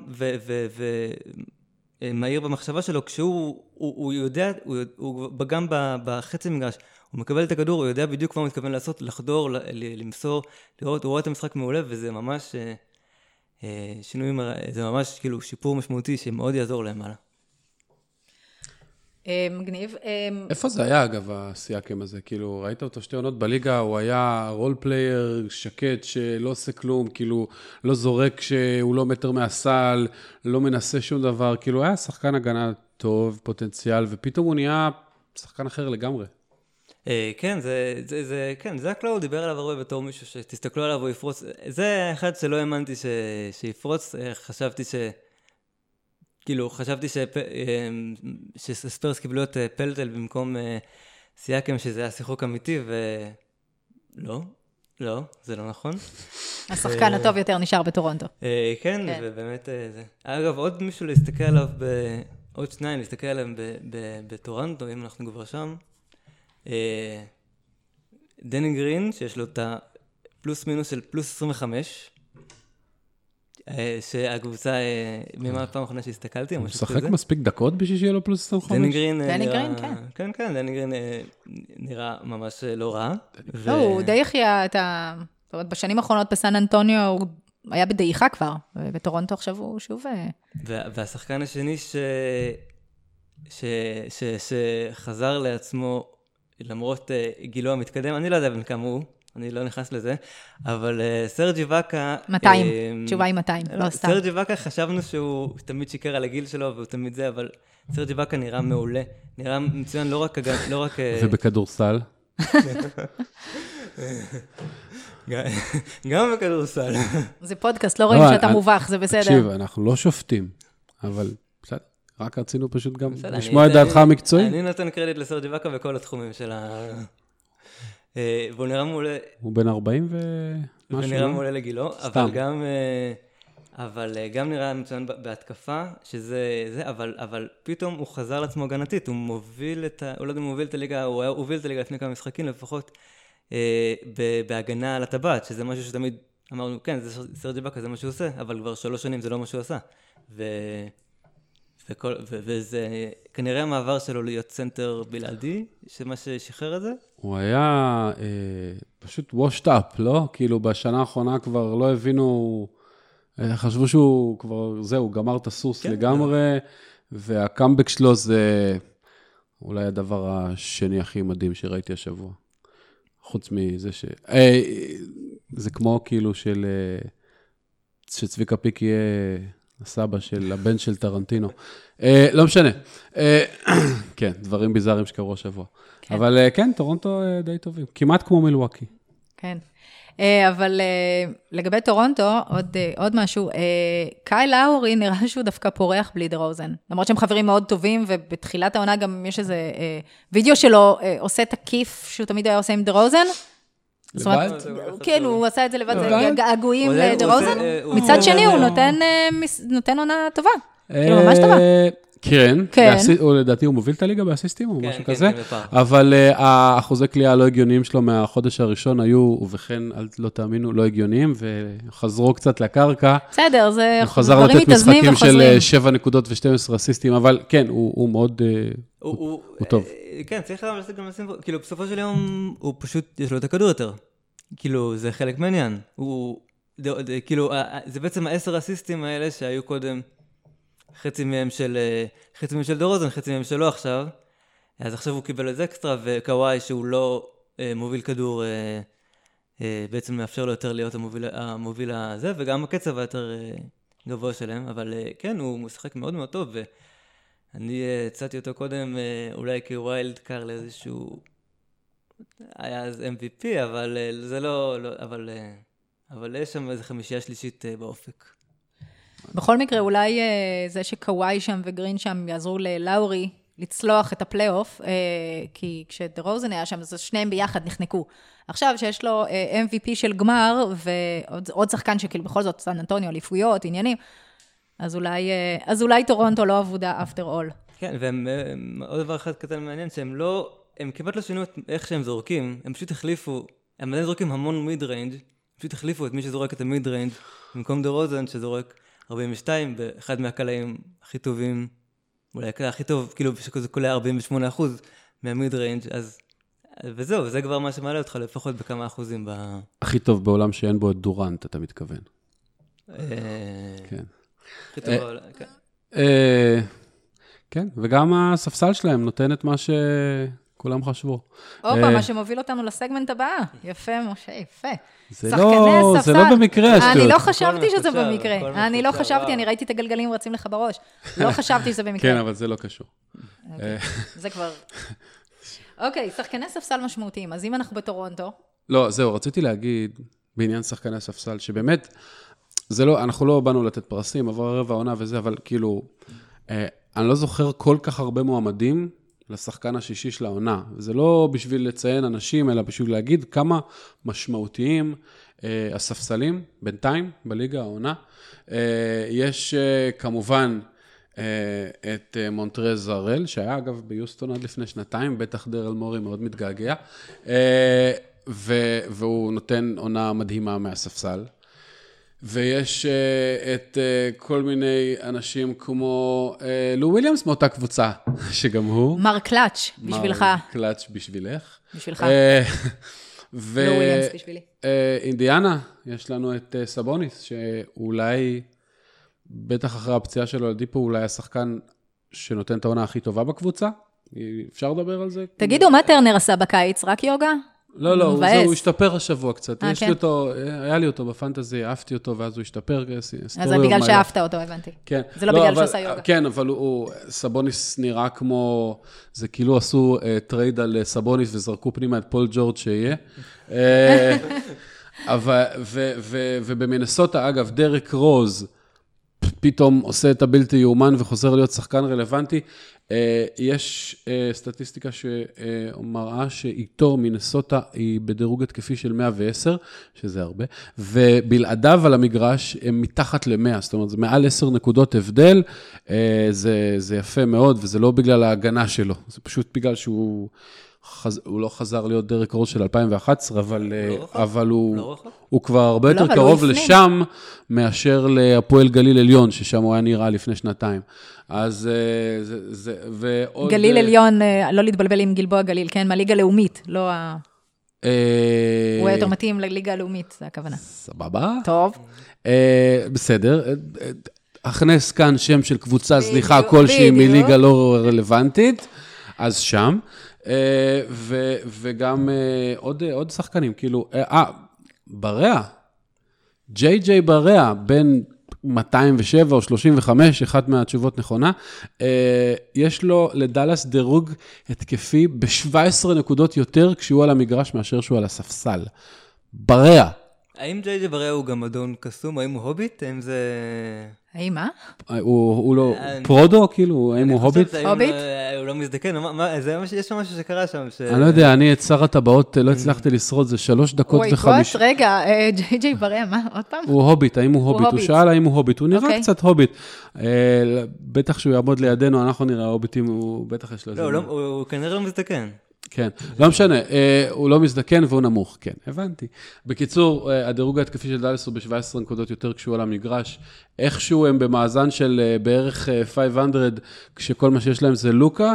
Speaker 3: ומהיר במחשבה שלו, כשהוא הוא, הוא יודע, הוא, הוא גם בחצי מגרש, הוא מקבל את הכדור, הוא יודע בדיוק מה הוא מתכוון לעשות, לחדור, למסור, לראות, הוא רואה את המשחק מעולה, וזה ממש אה, אה, שינוי, זה ממש כאילו שיפור משמעותי שמאוד יעזור להם הלאה.
Speaker 1: אה, מגניב.
Speaker 2: איפה זה היה, אגב, הסייקם הזה? כאילו, ראית אותו שתי עונות בליגה, הוא היה role player שקט שלא עושה כלום, כאילו, לא זורק כשהוא לא מטר מהסל, לא מנסה שום דבר, כאילו, היה שחקן הגנה טוב, פוטנציאל, ופתאום הוא נהיה שחקן אחר לגמרי.
Speaker 3: אה, כן, זה, זה, זה, כן, זה הקלאו, הוא דיבר עליו הרבה בתור מישהו שתסתכלו עליו, הוא יפרוץ. זה אחד שלא האמנתי ש, שיפרוץ, אה, חשבתי ש... כאילו, חשבתי ש, אה, שספרס קיבלו את פלטל במקום סייקם, שזה היה שיחוק אמיתי, ולא, לא, זה לא נכון.
Speaker 1: השחקן הטוב יותר נשאר בטורונטו.
Speaker 3: כן, כן, ובאמת זה. אגב, עוד מישהו להסתכל עליו, עוד שניים להסתכל עליהם בטורונטו, אם אנחנו כבר שם. אה, דני גרין, שיש לו את הפלוס מינוס של פלוס 25, אה, שהקבוצה, אה, ממה הפעם האחרונה שהסתכלתי,
Speaker 2: הוא משחק מספיק דקות בשביל שיהיה לו פלוס 25?
Speaker 3: דני גרין
Speaker 1: דני גרין, כן.
Speaker 3: כן, כן, דני גרין נראה ממש לא רע.
Speaker 1: לא, הוא די החיה את ה... זאת אומרת, בשנים האחרונות בסן אנטוניו הוא היה בדעיכה כבר, ובטורונטו עכשיו הוא שוב...
Speaker 3: והשחקן השני שחזר לעצמו למרות uh, גילו המתקדם, אני לא יודע בן כמה הוא, אני לא נכנס לזה, אבל uh, סרג'י ואקה...
Speaker 1: 200, uh, תשובה היא 200, לא, לא סתם.
Speaker 3: סרג'י ואקה חשבנו שהוא תמיד שיקר על הגיל שלו והוא תמיד זה, אבל סרג'י ואקה נראה מעולה, נראה מצוין לא רק... לא רק
Speaker 2: ובכדורסל?
Speaker 3: גם בכדורסל.
Speaker 1: זה פודקאסט, לא רואים לא, שאתה מובך, זה בסדר.
Speaker 2: תקשיב, אנחנו לא שופטים, אבל רק רצינו פשוט גם לשמוע את דעתך המקצועית.
Speaker 3: אני נותן קרדיט לסרג'י ואקה בכל התחומים של ה... אה, והוא נראה מעולה.
Speaker 2: הוא בן 40 ומשהו.
Speaker 3: הוא נראה מעולה לגילו, אבל גם... אה, אבל אה, גם נראה מצוין בהתקפה, שזה זה, אבל, אבל פתאום הוא חזר לעצמו הגנתית, הוא מוביל את ה... הוא לא יודע אם הוא מוביל את הליגה, הוא היה הוביל את הליגה לפני כמה משחקים לפחות, אה, בהגנה על הטבעת, שזה משהו שתמיד אמרנו, כן, זה סרג' איבקה, זה מה שהוא עושה, אבל כבר שלוש שנים זה לא מה שהוא עשה. ו... וכל, ו, וזה כנראה המעבר שלו להיות סנטר בלעדי, שמה ששחרר את זה?
Speaker 2: הוא היה, אה, פשוט washed up, לא? כאילו, בשנה האחרונה כבר לא הבינו, אה, חשבו שהוא כבר, זהו, גמר את הסוס
Speaker 3: כן.
Speaker 2: לגמרי, והקאמבק שלו זה אולי הדבר השני הכי מדהים שראיתי השבוע. חוץ מזה ש... אה, זה כמו כאילו של... אה, שצביקה פיק יהיה הסבא של הבן של טרנטינו. אה, לא משנה. אה, כן, דברים ביזאריים שקרו השבוע.
Speaker 1: כן.
Speaker 2: אבל אה, כן, טורונטו אה, די טובים. כמעט כמו מילווקי.
Speaker 1: כן. אה, אבל אה, לגבי טורונטו, עוד, אה, עוד משהו, קייל לאורי נראה שהוא דווקא פורח בלי דה רוזן. למרות שהם חברים מאוד טובים, ובתחילת העונה גם יש איזה וידאו שלו עושה את הכיף שהוא תמיד היה עושה עם דה רוזן. זאת אומרת? כן, הוא עשה את זה לבד, זה
Speaker 2: לבד?
Speaker 1: געגועים
Speaker 3: הוא עדיין-
Speaker 1: לדה
Speaker 3: הוא עושה-
Speaker 1: רוזן.
Speaker 3: אה, הוא
Speaker 1: מצד שני, הוא נותן, אה, נותן עונה טובה. כאילו, ממש טובה.
Speaker 2: אה, כן,
Speaker 1: כן.
Speaker 2: באסי- הוא לדעתי הוא מוביל את הליגה באסיסטים או
Speaker 3: כן,
Speaker 2: משהו
Speaker 3: כן,
Speaker 2: כזה,
Speaker 3: כן.
Speaker 2: אבל אה, האחוזי קליעה הלא הגיוניים שלו מהחודש הראשון היו, ובכן, אל לא תאמינו, לא הגיוניים, וחזרו קצת לקרקע.
Speaker 1: בסדר, זה
Speaker 2: הוא חזר
Speaker 1: דברים
Speaker 2: לתת
Speaker 1: מתאזנים
Speaker 2: משחקים של
Speaker 1: וחוזרים.
Speaker 2: אה, 7 נקודות ו-12 אסיסטים, אבל כן, הוא הוא מאוד... אה,
Speaker 3: הוא, הוא,
Speaker 2: הוא טוב.
Speaker 3: אה, כן, צריך גם לשים- כאילו, בסופו של יום, הוא פשוט, יש לו את הכדור יותר. כאילו, זה חלק מהעניין. הוא, זה, זה, כאילו, זה בעצם העשר אסיסטים האלה שהיו קודם, חצי מהם של, אה, חצי מהם של דורוזן, חצי מהם שלו עכשיו. אז עכשיו הוא קיבל איזה אקסטרה, וקוואי, שהוא לא אה, מוביל כדור, אה, אה, בעצם מאפשר לו יותר להיות המוביל, המוביל הזה, וגם הקצב היותר אה, גבוה שלהם, אבל אה, כן, הוא משחק מאוד מאוד טוב, ואני אה, הצעתי אותו קודם אה, אולי כווילד קאר לאיזשהו... היה אז MVP, אבל אה, זה לא... לא אבל, אבל יש שם איזה חמישייה שלישית באופק.
Speaker 1: בכל מקרה, אולי זה שקוואי שם וגרין שם יעזרו ללאורי לצלוח את הפלייאוף, כי כשדה רוזן היה שם, אז שניהם ביחד נחנקו. עכשיו, שיש לו MVP של גמר, ועוד עוד שחקן שכאילו בכל זאת, סן אנטוניו, אליפויות, עניינים, אז אולי, אה, אז אולי טורונטו לא אבודה after all.
Speaker 3: כן, והם... הם- עוד דבר אחד קטן מעניין, שהם לא... הם כמעט לא שינו את איך שהם זורקים, הם פשוט החליפו... הם עדיין זורקים המון mid range, פשוט החליפו את מי שזורק את ה mid range, במקום דה רוזן שזורק 42, באחד מהקלעים הכי טובים, אולי הקלע הכי טוב, כאילו, שזה קולע 48% מהמיד ריינג', אז... וזהו, זה כבר מה שמעלה אותך לפחות בכמה אחוזים ב...
Speaker 2: הכי טוב בעולם שאין בו את דורנט, אתה מתכוון.
Speaker 3: אה,
Speaker 2: כן.
Speaker 3: בעולם, כן.
Speaker 2: אה, כן, וגם הספסל שלהם נותן את מה שכולם חשבו.
Speaker 1: הופה,
Speaker 2: אה.
Speaker 1: מה שמוביל אותנו לסגמנט הבא. יפה, משה, יפה.
Speaker 2: זה לא, זה. לא במקרה,
Speaker 1: אני
Speaker 2: השטויות.
Speaker 1: לא חשבתי שזה במקרה. אני לא חשבתי. אני ראיתי את הגלגלים רצים לך בראש. לא חשבתי שזה במקרה.
Speaker 2: כן, אבל זה לא קשור.
Speaker 1: אוקיי, זה כבר... אוקיי, שחקני ספסל משמעותיים. אז אם אנחנו בטורונטו,
Speaker 2: לא, זהו, רציתי להגיד בעניין שחקני הספסל, שבאמת, זה לא, אנחנו לא באנו לתת פרסים, עבר רבע העונה וזה, אבל כאילו, אה, אני לא זוכר כל כך הרבה מועמדים לשחקן השישי של העונה. זה לא בשביל לציין אנשים, אלא בשביל להגיד כמה משמעותיים אה, הספסלים בינתיים בליגה העונה. אה, יש כמובן את מונטרז הראל, שהיה אגב ביוסטון עד לפני שנתיים, בטח דרל מורי מאוד מתגעגע, והוא נותן עונה מדהימה מהספסל. ויש אה, את אה, כל מיני אנשים כמו אה, לו וויליאמס מאותה קבוצה, שגם הוא.
Speaker 1: מר קלאץ', בשבילך.
Speaker 2: מר קלאץ' בשבילך.
Speaker 1: בשבילך.
Speaker 2: אה, ו-
Speaker 1: לו וויליאמס בשבילי.
Speaker 2: אינדיאנה, יש לנו את אה, סבוניס, שאולי, בטח אחרי הפציעה של אולדיפו, אולי השחקן שנותן את העונה הכי טובה בקבוצה. אפשר לדבר על זה?
Speaker 1: תגידו, מה טרנר עשה בקיץ? רק יוגה?
Speaker 2: לא, לא, הוא,
Speaker 1: מבאס.
Speaker 2: זה, הוא השתפר השבוע קצת.
Speaker 1: אה,
Speaker 2: יש
Speaker 1: כן?
Speaker 2: לי אותו, היה לי אותו ב fantasy, אהבתי אותו, ואז הוא השתפר.
Speaker 1: אז זה בגלל שאהבת אותו, הבנתי.
Speaker 2: כן.
Speaker 1: זה לא בגלל
Speaker 2: אבל-
Speaker 1: שהוא עשה יוגה.
Speaker 2: כן, אבל הוא, הוא, סבוניס נראה כמו, זה כאילו עשו אה, trade על סבוניס וזרקו פנימה את פול ג'ורג' שיהיה. אה, אבל, ו, ו, ובמינסוטה, אגב, דרק רוז פתאום עושה את הבלתי יאומן וחוזר להיות שחקן רלוונטי. אה, יש אה, סטטיסטיקה שמראה שאיתו מינסוטה היא בדירוג התקפי של 110, שזה הרבה, ובלעדיו על המגרש הם מתחת ל-100, זאת אומרת, זה מעל 10 נקודות הבדל, אה, זה, זה יפה מאוד, וזה לא בגלל ההגנה שלו, זה פשוט בגלל שהוא... חז... הוא לא חזר להיות דרק רוז של 2011, אבל, אה,
Speaker 3: רחוק.
Speaker 2: אבל הוא,
Speaker 3: לא.
Speaker 2: הוא כבר הרבה
Speaker 1: לא,
Speaker 2: יותר קרוב. לשם מאשר להפועל גליל עליון, ששם הוא היה נראה לפני שנתיים. אז אה, זה, זה, ועוד...
Speaker 1: גליל
Speaker 2: אה,
Speaker 1: עליון, לא להתבלבל עם גלבוע גליל, כן? מהליגה לאומית, לא ה... הוא הרבה יותר מתאים לליגה הלאומית, זה הכוונה.
Speaker 2: סבבה.
Speaker 1: טוב.
Speaker 2: בסדר. הכנס כאן שם של קבוצה זניחה כלשהי. מליגה לא רלוונטית, אז שם. אה, ו- וגם אה, עוד אה, עוד שחקנים, כאילו, אה, בריאה. ג'יי ג'יי בריאה, בין 207 או 35, אחת מהתשובות נכונה. יש לו לדאלאס דירוג התקפי ב-17 נקודות יותר כשהוא על המגרש מאשר שהוא על הספסל. בריאה.
Speaker 3: האם ג'יי ג'י בריאה הוא גם אדון קסום? האם הוא הוביט? האם זה...
Speaker 1: האם מה?
Speaker 2: הוא, הוא לא,
Speaker 3: אני-
Speaker 2: פרודו, כאילו, האם הוא הוביט?
Speaker 1: הוביט?
Speaker 3: לא- הוא לא מזדקן, זה ממש- יש שם משהו שקרה שם.
Speaker 2: אני לא יודע, אני את שר הטבעות אה, לא הצלחתי לשרוד, זה שלוש דקות
Speaker 1: וואי,
Speaker 2: וחמיש.
Speaker 1: גוט, רגע, אה, ג'יי ג'יי בריאה, מה? עוד פעם?
Speaker 2: הוא הוביט, האם הוא הוביט? הוא. שאל האם הוא הוביט, הוא נראה
Speaker 1: אוקיי.
Speaker 2: קצת הוביט. אה, בטח שהוא יעמוד לידינו, אנחנו נראה הוביטים, הוא בטח יש לו
Speaker 3: לא, הוא לא- הוא כנראה לא מזדקן.
Speaker 2: כן, לא משנה, אה, הוא לא מזדקן והוא נמוך, כן, הבנתי. בקיצור, אה, הדירוג ההתקפי של דאלס הוא ב-17 נקודות יותר כשהוא על המגרש. איכשהו הם במאזן של אה, בערך אה, 500, כשכל מה שיש להם זה לוקה,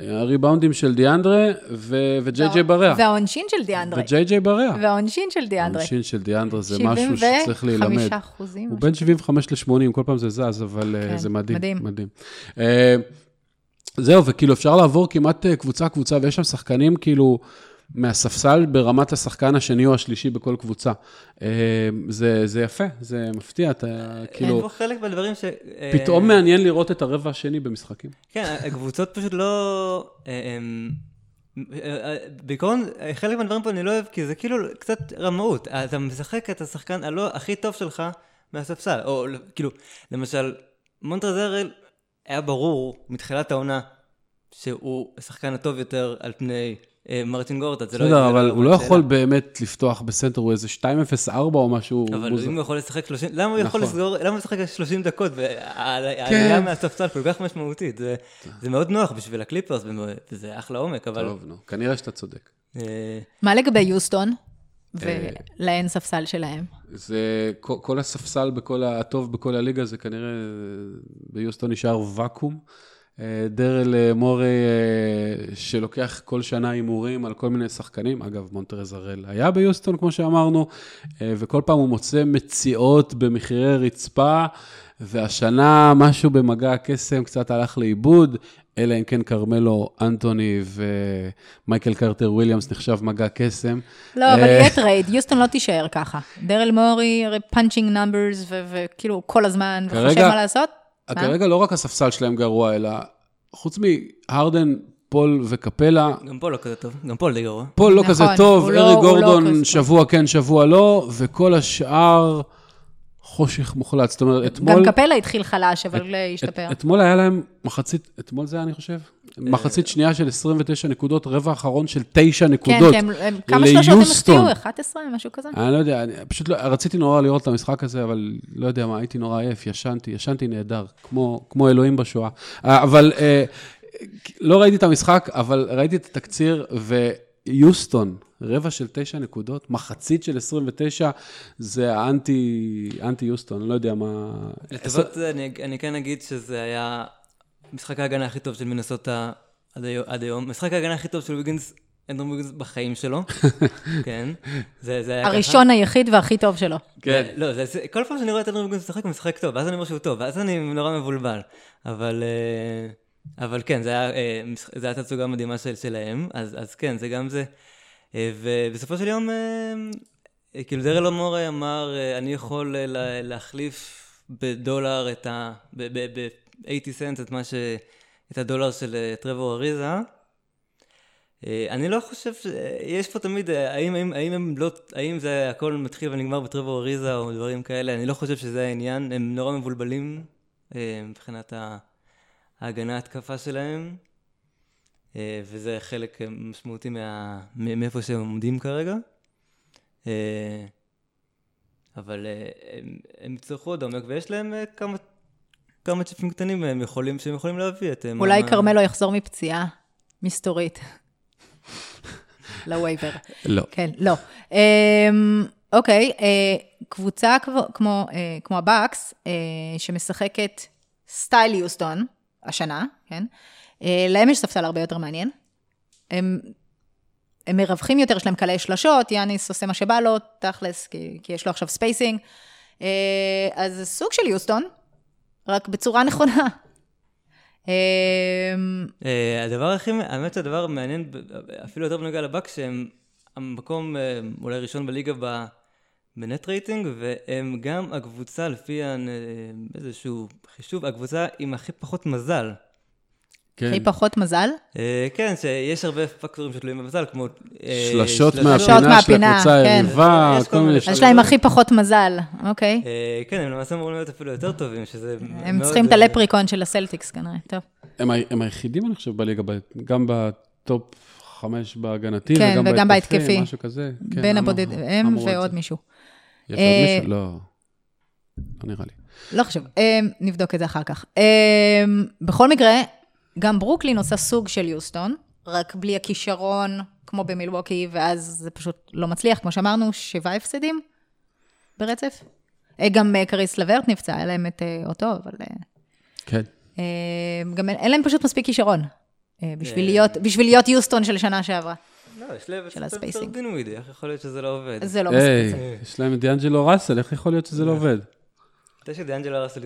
Speaker 2: הריבאונדים של דיאנדרה ו- וג'יי ג'יי בריאה.
Speaker 1: והעונשין של דיאנדרה.
Speaker 2: וג'יי ג'יי בריאה.
Speaker 1: והעונשין של דיאנדרה.
Speaker 2: העונשין של דיאנדרה זה משהו שצריך להילמד.
Speaker 1: 75 אחוזים.
Speaker 2: הוא בין 75 ל-80, כל פעם זה זז, אבל
Speaker 1: כן,
Speaker 2: זה מדהים.
Speaker 1: מדהים.
Speaker 2: מדהים. אה, זהו, וכאילו אפשר לעבור כמעט אה, קבוצה-קבוצה, ויש שם שחקנים כאילו מהספסל ברמת השחקן השני או השלישי בכל קבוצה. אה, זה, זה יפה, זה מפתיע, אתה
Speaker 3: אין
Speaker 2: כאילו,
Speaker 3: פה חלק מהדברים ש... אה,
Speaker 2: פתאום מעניין לראות את הרבע השני במשחקים.
Speaker 3: כן, הקבוצות פשוט לא... אה, אה, אה, בעיקרון, אה, חלק מהדברים פה אני לא אוהב, כי זה כאילו קצת רמאות. אתה משחק את השחקן הלא הכי טוב שלך מהספסל. או כאילו, למשל, מונטרזרל היה ברור מתחילת העונה שהוא השחקן הטוב יותר על פני אה, מרטין גורטה. זה לא-
Speaker 2: בסדר, אבל הוא לא
Speaker 3: שאלה.
Speaker 2: יכול באמת לפתוח בסנטר, הוא איזה 2.04 או משהו.
Speaker 3: אבל
Speaker 2: מוזר.
Speaker 3: אם הוא יכול לשחק 30, למה הוא יכול
Speaker 2: נכון.
Speaker 3: לסגור, למה הוא משחק 30 דקות? והעלייה
Speaker 2: כן.
Speaker 3: מהספסל כל כך משמעותית. זה- זה מאוד נוח בשביל הקליפרס, וזה אחלה עומק, אבל...
Speaker 2: טוב, נו, כנראה שאתה צודק.
Speaker 3: אה,
Speaker 1: מה לגבי יוסטון?
Speaker 2: אה,
Speaker 1: ולאין ספסל שלהם.
Speaker 2: זה, כל, כל הספסל בכל הטוב בכל הליגה, זה כנראה, ביוסטון נשאר ואקום. אה, דרל אה, מורי, שלוקח כל שנה הימורים על כל מיני שחקנים, אגב, מונטרז הראל היה ביוסטון, כמו שאמרנו, וכל פעם הוא מוצא מציאות במחירי רצפה, והשנה משהו במגע הקסם קצת הלך לאיבוד, אלא אם כן כרמלו אנטוני ומייקל קרטר וויליאמס נחשב מגע קסם.
Speaker 1: לא, אבל
Speaker 2: אה,
Speaker 1: יהיה trade, יוסטון לא תישאר ככה. דרל מורי, הרי punching numbers, וכאילו כל הזמן,
Speaker 2: כרגע-
Speaker 1: וחושב מה לעשות. מה?
Speaker 2: כרגע לא רק הספסל שלהם גרוע, אלא חוץ מהרדן, פול וקפלה,
Speaker 3: גם פה לא כזה טוב, גם פה די גרוע.
Speaker 2: פול לא
Speaker 1: נכון,
Speaker 2: כזה טוב,
Speaker 1: הוא לא- אריק לא
Speaker 2: גורדון
Speaker 1: כזה טוב.
Speaker 2: שבוע כן, שבוע לא, וכל השאר חושך מוחלט. זאת אומרת, אתמול...
Speaker 1: גם קפלה התחיל חלש, אבל אה, השתפר.
Speaker 2: את, אתמול היה להם מחצית, אתמול זה היה, אני חושב,
Speaker 1: אה,
Speaker 2: מחצית שנייה של 29 נקודות, רבע אחרון של 9
Speaker 1: כן,
Speaker 2: נקודות.
Speaker 1: כי הם- הם- כמה שלושות הם. החטיאו? 11? משהו כזה?
Speaker 2: אני לא יודע, אני פשוט לא, רציתי נורא לראות את המשחק הזה, אבל לא יודע מה, הייתי נורא עייף, ישנתי, ישנתי נהדר, כמו, כמו אלוהים בשואה. אה, אבל אה, לא ראיתי את המשחק, אבל ראיתי את התקציר, ויוסטון, רבע של תשע נקודות, מחצית של 29, זה האנטי, אנטי יוסטון, אני לא יודע מה...
Speaker 3: לטובת זה, אני, אני כן אגיד שזה היה משחק ההגנה הכי טוב של מינסוטה עד, היום- עד היום. משחק ההגנה הכי טוב של ויגינס, אנדרו ויגינס בחיים שלו. כן. זה, זה היה ככה.
Speaker 1: הראשון היחיד והכי טוב שלו.
Speaker 2: כן.
Speaker 3: לא, זה, זה, כל פעם שאני רואה את אנדרו ויגינס משחק, הוא משחק טוב, ואז אני אומר שהוא טוב, ואז אני נורא מבולבל. אבל, אה, אבל כן, זה היה, אה, זה היה תצוגה מדהימה של, שלהם, אז, אז כן, זה גם זה. אה, ובסופו של יום, אה, אה, כאילו דרל אמור אמר, אני יכול לה- להחליף בדולר את ה... ב-80 סנט את מה ש... את הדולר של טרוור אריזה. אני לא חושב ש... יש פה תמיד, האם, האם, האם הם לא... האם זה הכל מתחיל ונגמר בטרוור אריזה או דברים כאלה, אני לא חושב שזה העניין, הם נורא מבולבלים מבחינת ה- ההגנה ההתקפה שלהם, וזה חלק אה, משמעותי מה... מאיפה שהם עומדים כרגע. אה, אבל אה, הם, הם יצטרכו עוד עומק, ויש להם אה, כמה, כמה צ'יפים קטנים הם יכולים, שהם יכולים להביא את... אה,
Speaker 1: אולי
Speaker 3: מה-
Speaker 1: כרמלו יחזור מפציעה מסתורית. ל waiver.
Speaker 2: לא.
Speaker 1: כן, לא. אמ, אוקיי, אה, קבוצה כמו- כמו, אה, כמו הבאקס, אה, שמשחקת style יוסטון השנה, כן? אה, להם יש ספסל הרבה יותר מעניין. הם, הם מרווחים יותר, יש להם קלעי שלשות, יאניס עושה מה שבא לו, תכלס, כי, כי יש לו עכשיו spacing. אה, אז זה סוג של יוסטון, רק בצורה נכונה. אה,
Speaker 3: הדבר הכי, האמת שהדבר המעניין, אפילו יותר בנוגע לבאקס, שהם המקום אולי ראשון בליגה ב... בנט רייטינג, והם גם הקבוצה, לפי איזשהו חישוב, הקבוצה עם הכי פחות מזל.
Speaker 2: כן.
Speaker 1: הכי פחות מזל.
Speaker 3: אה, כן, שיש הרבה פקטורים שתלויים במזל, כמו... אה,
Speaker 2: שלשות
Speaker 3: שלשות.
Speaker 2: מהפינה של הקבוצה
Speaker 1: כן.
Speaker 2: היריבה,
Speaker 3: יש כל
Speaker 2: כל מיני
Speaker 3: מיני
Speaker 1: יש
Speaker 2: שלשות.
Speaker 1: להם הכי פחות מזל, אוקיי.
Speaker 3: אה, כן, הם למעשה אמורים להיות אפילו יותר טובים, שזה
Speaker 1: הם
Speaker 3: מאוד,
Speaker 1: צריכים את
Speaker 3: אה,
Speaker 1: ה leprechaun של הסלטיקס כנראה, טוב.
Speaker 2: הם הם היחידים, אני חושב, בליגה, גם ב top חמש בהגנתי,
Speaker 1: כן,
Speaker 2: וגם
Speaker 1: וגם
Speaker 2: בהתקפי. משהו כזה. כן,
Speaker 1: בין
Speaker 2: אמרו-
Speaker 1: הבודד, הם
Speaker 2: את
Speaker 1: ועוד
Speaker 2: זה.
Speaker 1: מישהו.
Speaker 2: יש
Speaker 1: אה,
Speaker 2: עוד מישהו? לא. לא נראה לי.
Speaker 1: לא חשוב, אמ, נבדוק את זה אחר כך. אמ, בכל מקרה, גם ברוקלין עושה סוג של יוסטון, רק בלי הכישרון, כמו במילווקי, ואז זה פשוט לא מצליח. כמו שאמרנו, שבעה הפסדים ברצף. אה, גם אה, קריס לברט נפצע, היה להם את אה, אוטו, אבל
Speaker 2: כן.
Speaker 1: גם אין אין להם פשוט מספיק כישרון. בשביל. להיות- בשביל להיות יוסטון של שנה שעברה.
Speaker 3: לא, יש להם
Speaker 1: של
Speaker 3: ספנסר
Speaker 1: ה spacing.
Speaker 3: דינווידי, איך יכול להיות שזה לא עובד?
Speaker 1: זה לא מספיק.
Speaker 2: יש להם את דיאנג'לו ראסל, איך יכול להיות שזה לא עובד?
Speaker 3: אתה שדיאנג'לו ראסל...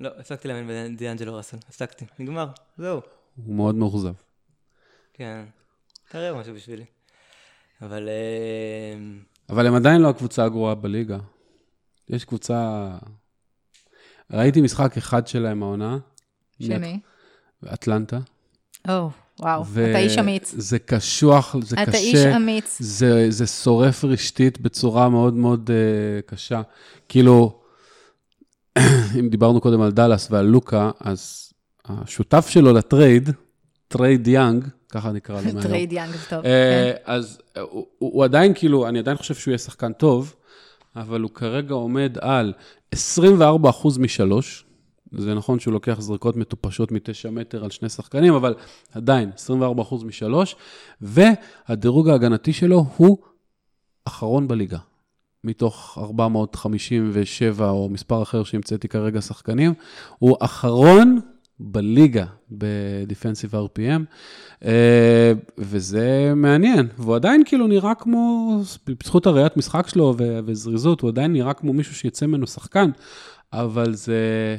Speaker 3: לא, הפסקתי להאמין בדיאנג'לו ראסל, הפסקתי, נגמר, זהו.
Speaker 2: הוא מאוד מאוכזב.
Speaker 3: כן, תראה משהו בשבילי. אבל... אה,
Speaker 2: אבל הם עדיין לא הקבוצה הגרועה בליגה. יש קבוצה... ראיתי משחק אחד שלהם העונה.
Speaker 1: שמי?
Speaker 2: אטלנטה.
Speaker 1: או, וואו, אתה איש אמיץ.
Speaker 2: זה קשוח, זה קשה.
Speaker 1: אתה איש אמיץ.
Speaker 2: זה, זה שורף רשתית בצורה מאוד מאוד uh, קשה. כאילו, אם דיברנו קודם על דאלאס ועל לוקה, אז השותף שלו ל trade, trade יאנג, ככה נקרא לו מהיום.
Speaker 1: טרייד יאנג, טוב.
Speaker 2: אה,
Speaker 1: כן.
Speaker 2: אז הוא, הוא עדיין, כאילו, אני עדיין חושב שהוא יהיה שחקן טוב, אבל הוא כרגע עומד על 24% משלוש. זה נכון שהוא לוקח זריקות מטופשות מתשע מטר על שני שחקנים, אבל עדיין, 24% משלוש, והדירוג ההגנתי שלו הוא אחרון בליגה. מתוך 457 או מספר אחר שהמצאתי כרגע שחקנים, הוא אחרון בליגה בדיפנסיב RPM, אה, וזה מעניין, והוא עדיין כאילו נראה כמו, בזכות הראיית משחק שלו וזריזות, הוא עדיין נראה כמו מישהו שיצא ממנו שחקן, אבל זה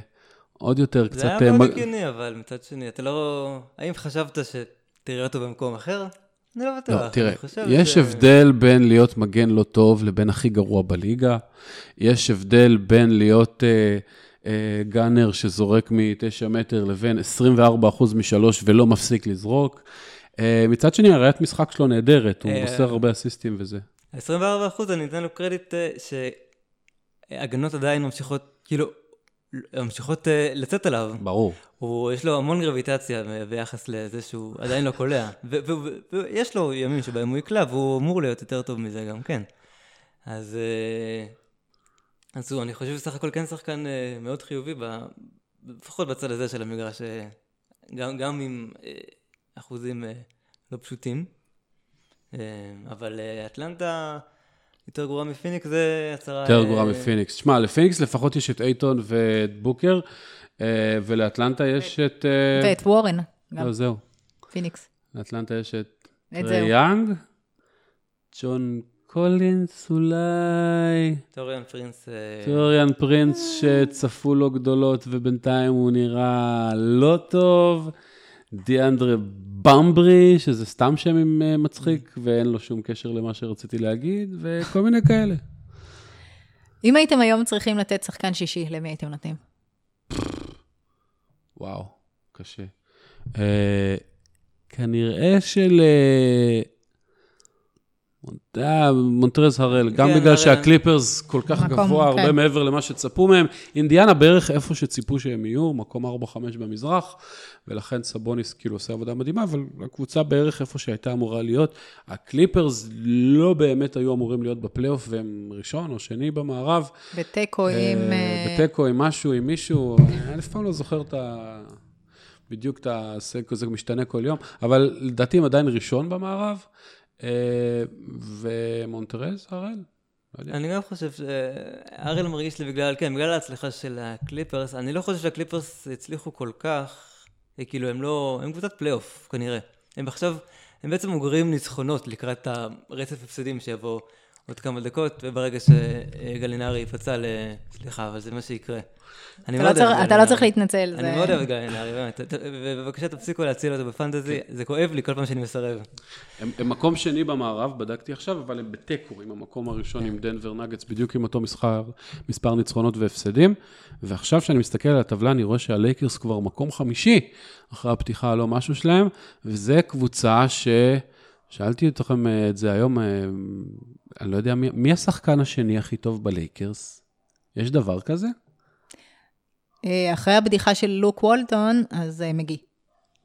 Speaker 2: עוד יותר קצת...
Speaker 3: זה היה
Speaker 2: אה,
Speaker 3: מאוד הגיוני, אבל מצד שני, אתה לא... האם חשבת שתראה אותו במקום אחר? אני לא בטוח.
Speaker 2: לא, תראה, יש
Speaker 3: ש-
Speaker 2: הבדל בין להיות מגן לא טוב לבין הכי גרוע בליגה. יש הבדל בין להיות אה, אה, גאנר שזורק מתשע מטר לבין 24% משלוש ולא מפסיק לזרוק. אה, מצד שני, הראיית משחק שלו נהדרת, הוא
Speaker 3: אה,
Speaker 2: מוסר הרבה אסיסטים וזה.
Speaker 3: 24 אחוז, אני אתן לו קרדיט אה, שהגנות עדיין ממשיכות, כאילו, ממשיכות אה, לצאת עליו.
Speaker 2: ברור.
Speaker 3: הוא, יש לו המון גרביטציה ביחס לזה שהוא עדיין לא קולע. ויש לו ימים שבהם הוא יקלע, והוא אמור להיות יותר טוב מזה גם כן. אז, אה, אז הוא, אני חושב שסך הכל כן שחקן אה, מאוד חיובי, ב- לפחות בצד הזה של המגרש, אה, גם, גם עם אחוזים לא פשוטים. אבל אטלנטה יותר גרועה מפיניקס, זה הצהרה...
Speaker 2: יותר
Speaker 3: אה,
Speaker 2: גרוע מפיניקס. שמע, לפיניקס לפחות יש את אייטון ואת בוקר, ולאטלנטה יש את... אה,
Speaker 1: ואת וורן,
Speaker 2: לא, זהו.
Speaker 1: פיניקס.
Speaker 2: לאטלנטה יש את
Speaker 1: את זהו.
Speaker 2: יאנג, ג'ון קולינס אולי,
Speaker 3: טוריאן פרינס... אה,
Speaker 2: טוריאן פרינס שצפו לו גדולות ובינתיים הוא נראה לא טוב, דיאנדרה במברי, שזה סתם שם עם אה, מצחיק ואין לו שום קשר למה שרציתי להגיד, וכל מיני כאלה.
Speaker 1: אם הייתם היום צריכים לתת שחקן שישי, למי הייתם נותנים?
Speaker 2: וואו, קשה. אה, כנראה של... אה, מונט- אה, מונטרז הראל, גם
Speaker 3: כן,
Speaker 2: בגלל. שהקליפרס כל כך
Speaker 1: מקום,
Speaker 2: גבוה, הרבה
Speaker 1: כן.
Speaker 2: מעבר למה שצפו מהם. אינדיאנה בערך איפה שציפו שהם יהיו, מקום 4-5 במזרח, ולכן סבוניס כאילו עושה עבודה מדהימה, אבל הקבוצה בערך איפה שהייתה אמורה להיות. הקליפרס לא באמת היו אמורים להיות בפלייאוף, והם ראשון או שני במערב.
Speaker 1: בתיקו עם...
Speaker 2: אה,
Speaker 1: אה,
Speaker 2: בתיקו עם משהו, עם מישהו, אני אף פעם לא זוכר את ה... בדיוק את הסקו, זה משתנה כל יום, אבל לדעתי הם עדיין ראשון במערב, אה, ומונטרז, הראל. לא.
Speaker 3: אני גם חושב שאריאל מרגיש לי בגלל, כן, בגלל ההצלחה של הקליפרס, אני לא חושב שהקליפרס הצליחו כל כך, אה, כאילו הם לא, הם קבוצת פלייאוף כנראה. הם עכשיו, הם בעצם אוגרים ניצחונות לקראת הרצף הפסדים שיבוא עוד כמה דקות, וברגע שגלינרי יפצע ל... סליחה, אבל זה מה שיקרה. אני מאוד
Speaker 1: לא
Speaker 3: אוהב את
Speaker 1: אתה לא
Speaker 3: גלינרי.
Speaker 1: צריך להתנצל.
Speaker 3: אני מאוד אוהב את גלינרי, באמת. ובבקשה תפסיקו להציל אותו בפנטזי, זה כואב לי כל פעם שאני מסרב.
Speaker 2: הם, מקום שני במערב, בדקתי עכשיו, אבל הם בתיקו עם המקום הראשון עם דנבר נגטס, בדיוק עם אותו מסחר, מספר ניצחונות והפסדים. ועכשיו כשאני מסתכל על הטבלה, אני רואה שהלייקרס כבר מקום חמישי אחרי הפתיחה הלא משהו שלהם, וזה קבוצה ש... שאלתי אתכם אה, את זה היום, אה, אני לא יודע, מי, מי השחקן השני הכי טוב בלייקרס? יש דבר כזה?
Speaker 1: אה, אחרי הבדיחה של לוק וולטון, אז אה, מגי.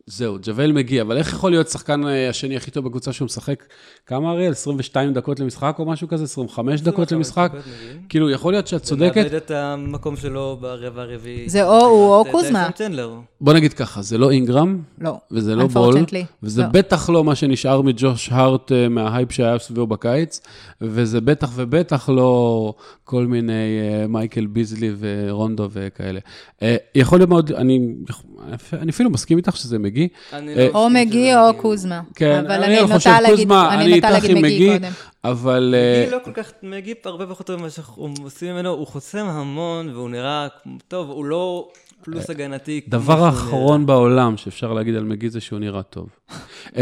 Speaker 2: זהו, ג'וול מגיע, אבל איך יכול להיות שחקן אה, השני הכי טוב בקבוצה שהוא משחק, כמה אריאל? 22 דקות למשחק או משהו כזה? 25 דקות למשחק? כאילו, יכול להיות שאת צודקת.
Speaker 3: מאבד את המקום שלו ברבע הרביעי.
Speaker 1: זה או הוא או קוזמה.
Speaker 2: בוא נגיד ככה, זה לא אינגרם,
Speaker 1: לא.
Speaker 2: וזה לא בול, וזה
Speaker 1: לא.
Speaker 2: בטח לא מה שנשאר מג'וש הארט אה, מההייפ שהיה סביבו בקיץ, וזה בטח ובטח לא כל מיני אה, מייקל ביזלי ורונדו וכאלה. אה, יכול להיות מאוד, אני, אני אפילו מסכים איתך שזה מגי.
Speaker 3: אני
Speaker 2: אה,
Speaker 3: לא
Speaker 1: או מגי או
Speaker 3: מגי.
Speaker 1: קוזמה.
Speaker 2: כן,
Speaker 1: אבל
Speaker 2: אני
Speaker 1: אני
Speaker 2: חושב
Speaker 1: נוטה להגיד,
Speaker 2: קוזמה, אני
Speaker 1: אני נוטה להגיד מגי
Speaker 2: מגי.
Speaker 1: קודם.
Speaker 2: אבל...
Speaker 3: מגי לא כל כך, מגי הרבה פחות טוב ממה שאנחנו עושים ממנו, הוא חוסם המון והוא נראה, טוב, הוא לא פלוס הגנתי.
Speaker 2: דבר
Speaker 3: שהוא
Speaker 2: האחרון בעולם שאפשר להגיד על מגי זה שהוא נראה טוב.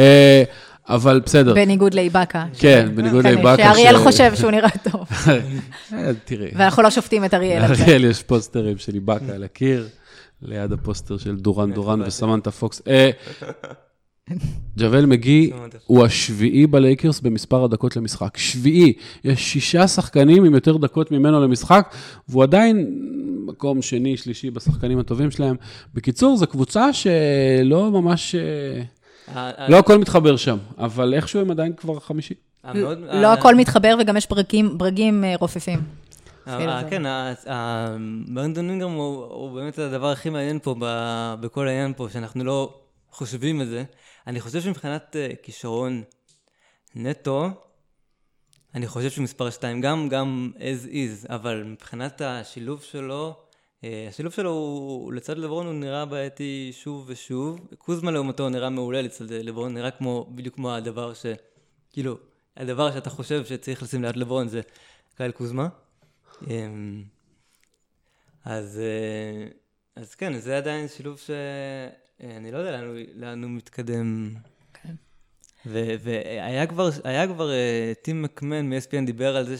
Speaker 2: אה, אבל בסדר,
Speaker 1: בניגוד לאיבאקה.
Speaker 2: כן, בניגוד
Speaker 1: כן,
Speaker 2: לאיבאקה.
Speaker 1: שאריאל חושב שהוא נראה טוב.
Speaker 2: אה, תראי,
Speaker 1: ואנחנו לא שופטים את אריאל זה.
Speaker 2: לאריאל יש פוסטרים של איבאקה על הקיר, ליד הפוסטר של דורן דורן וסמנטה פוקס. אה, ג'וול מגי. הוא השביעי בלייקרס במספר הדקות למשחק. שביעי. יש שישה שחקנים עם יותר דקות ממנו למשחק, והוא עדיין מקום שני, שלישי בשחקנים הטובים שלהם. בקיצור, זו קבוצה שלא ממש... אה, לא הכל מתחבר שם, אבל איכשהו הם עדיין כבר חמישי.
Speaker 3: המאוד-
Speaker 1: לא
Speaker 3: ה-
Speaker 1: הכל מתחבר וגם יש ברגים- ברגים אה, רופפים.
Speaker 3: כן, ברנדון אינגרם הוא באמת הדבר הכי מעניין פה, ב- בכל העניין פה, שאנחנו לא חושבים את זה. אני חושב שמבחינת אה, כישרון נטו, אני חושב שהוא מספר 2, גם, גם as is, אבל מבחינת השילוב שלו, אה, השילוב שלו הוא, לצד לברון הוא נראה בעייתי שוב ושוב. קוזמה לעומתו נראה מעולה לצד לברון, נראה כמו, בדיוק כמו הדבר ש... כאילו, הדבר שאתה חושב שצריך לשים ליד לברון זה קייל קוזמה. אמ, אז, אה, אז כן, זה עדיין שילוב שאני לא יודע לאן הוא- לאן הוא מתקדם.
Speaker 1: כן.
Speaker 3: והיה כבר, כבר, אה, טים מקמן מ-SPN דיבר על זה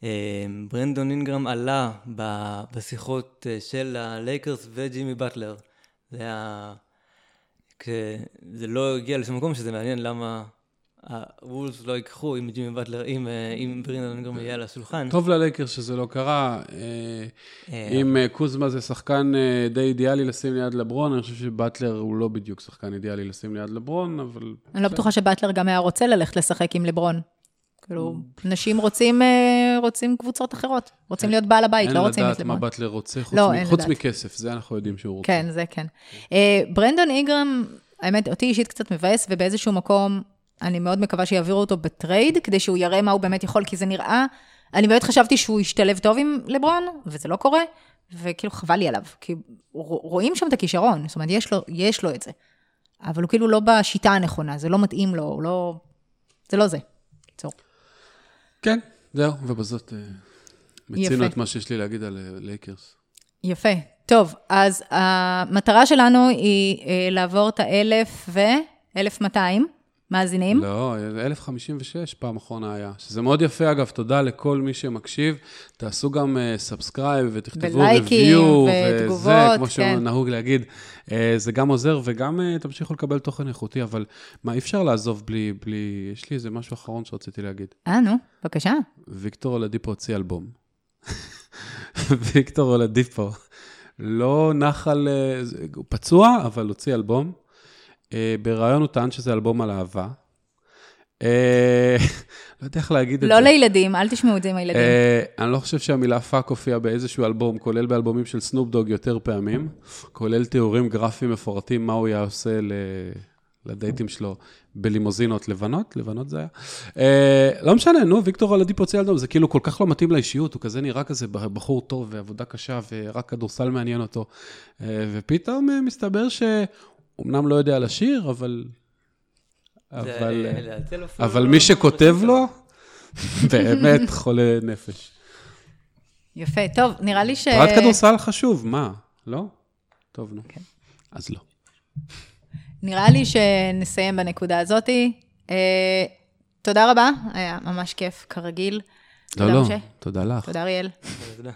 Speaker 3: שברנדון אינגרם עלה בשיחות אה, של הלייקרס וג'ימי באטלר. זה היה... זה לא הגיע לשום מקום, שזה מעניין למה הוולס לא ייקחו אם ג'ימי באטלר, אם, אה, אם ברנדון אינגרם יהיה על השולחן.
Speaker 2: טוב ללייקרס שזה לא קרה. אה, אם קוזמה זה שחקן די אידיאלי לשים ליד לברון, אני חושב שבטלר הוא לא בדיוק שחקן אידיאלי לשים ליד לברון, אבל...
Speaker 1: אני לא בטוחה שבטלר גם היה רוצה ללכת לשחק עם לברון. כאילו, נשים רוצים, אה, רוצים קבוצות אחרות. רוצים להיות בעל הבית, לא רוצים
Speaker 2: אין
Speaker 1: את
Speaker 2: לדעת מה. בטלר רוצה, חוץ
Speaker 1: לא,
Speaker 2: מ-
Speaker 1: אין
Speaker 2: חוץ
Speaker 1: לדעת.
Speaker 2: מכסף, זה אנחנו יודעים שהוא רוצה.
Speaker 1: כן, זה כן. אה, ברנדון איגרם, האמת, אותי אישית קצת מבאס, ובאיזשהו מקום, אני מאוד מקווה שיעבירו אותו ב trade, כדי שהוא יראה מה הוא באמת יכול, כי זה נראה, אני באמת חשבתי שהוא ישתלב טוב עם לברון, וזה לא קורה, וכאילו חבל לי עליו, כי רוא- רואים שם את הכישרון, זאת אומרת, יש לו, יש לו את זה, אבל הוא כאילו לא בשיטה הנכונה, זה לא מתאים לו, הוא לא... זה לא זה. קיצור.
Speaker 2: כן, זהו, ובזאת אה, מיצינו
Speaker 1: יפה.
Speaker 2: את מה שיש לי להגיד על אה, לייקרס.
Speaker 1: יפה. טוב, אז המטרה שלנו היא אה, לעבור את האלף ו... 1,200 מאזינים.
Speaker 2: לא, 1056 פעם אחרונה היה. שזה מאוד יפה, אגב, תודה לכל מי שמקשיב. תעשו גם subscribe ותכתבו
Speaker 1: ולייקים,
Speaker 2: review,
Speaker 1: ותגובות,
Speaker 2: וזה, כמו
Speaker 1: כן.
Speaker 2: שנהוג להגיד. אה, זה גם עוזר וגם אה, תמשיכו לקבל תוכן איכותי, אבל מה, אי אפשר לעזוב בלי, בלי... יש לי איזה משהו אחרון שרציתי להגיד.
Speaker 1: אה, נו, בבקשה.
Speaker 2: ויקטור אולדיפו הוציא אלבום. ויקטור אולדיפו לא נח על... אה, זה- הוא פצוע, אבל הוציא אלבום. אה, בריאיון הוא טען שזה אלבום על אהבה. אה, לא יודע איך להגיד את
Speaker 1: לא
Speaker 2: זה.
Speaker 1: לילדים, אל תשמעו את זה עם הילדים.
Speaker 2: אה, אני לא חושב שהמילה fuck הופיעה באיזשהו אלבום, כולל באלבומים של סנופ דוג יותר פעמים, כולל תיאורים גרפיים מפורטים, מה הוא היה עושה ל... לדייטים שלו בלימוזינות לבנות, לבנות זה היה. אה, לא משנה, נו, ויקטור אלדיפו אלבום, זה כאילו כל כך לא מתאים לאישיות, הוא כזה נראה כזה בחור טוב ועבודה קשה ורק כדורסל מעניין אותו. אה, ופתאום אה, מסתבר שאומנם לא יודע לשיר, אבל אבל, אבל
Speaker 3: לא-
Speaker 2: מי שכותב לו, באמת חולה נפש.
Speaker 1: יפה, טוב, נראה לי ש...
Speaker 2: פרט כדורסל חשוב, מה? לא? טוב, נו.
Speaker 1: כן.
Speaker 2: אז לא.
Speaker 1: נראה לי שנסיים בנקודה הזאתי. אה, תודה רבה, היה ממש כיף, כרגיל.
Speaker 2: לא,
Speaker 1: תודה,
Speaker 2: לא,
Speaker 1: משה.
Speaker 2: תודה לך.
Speaker 1: תודה, אריאל.
Speaker 3: תודה.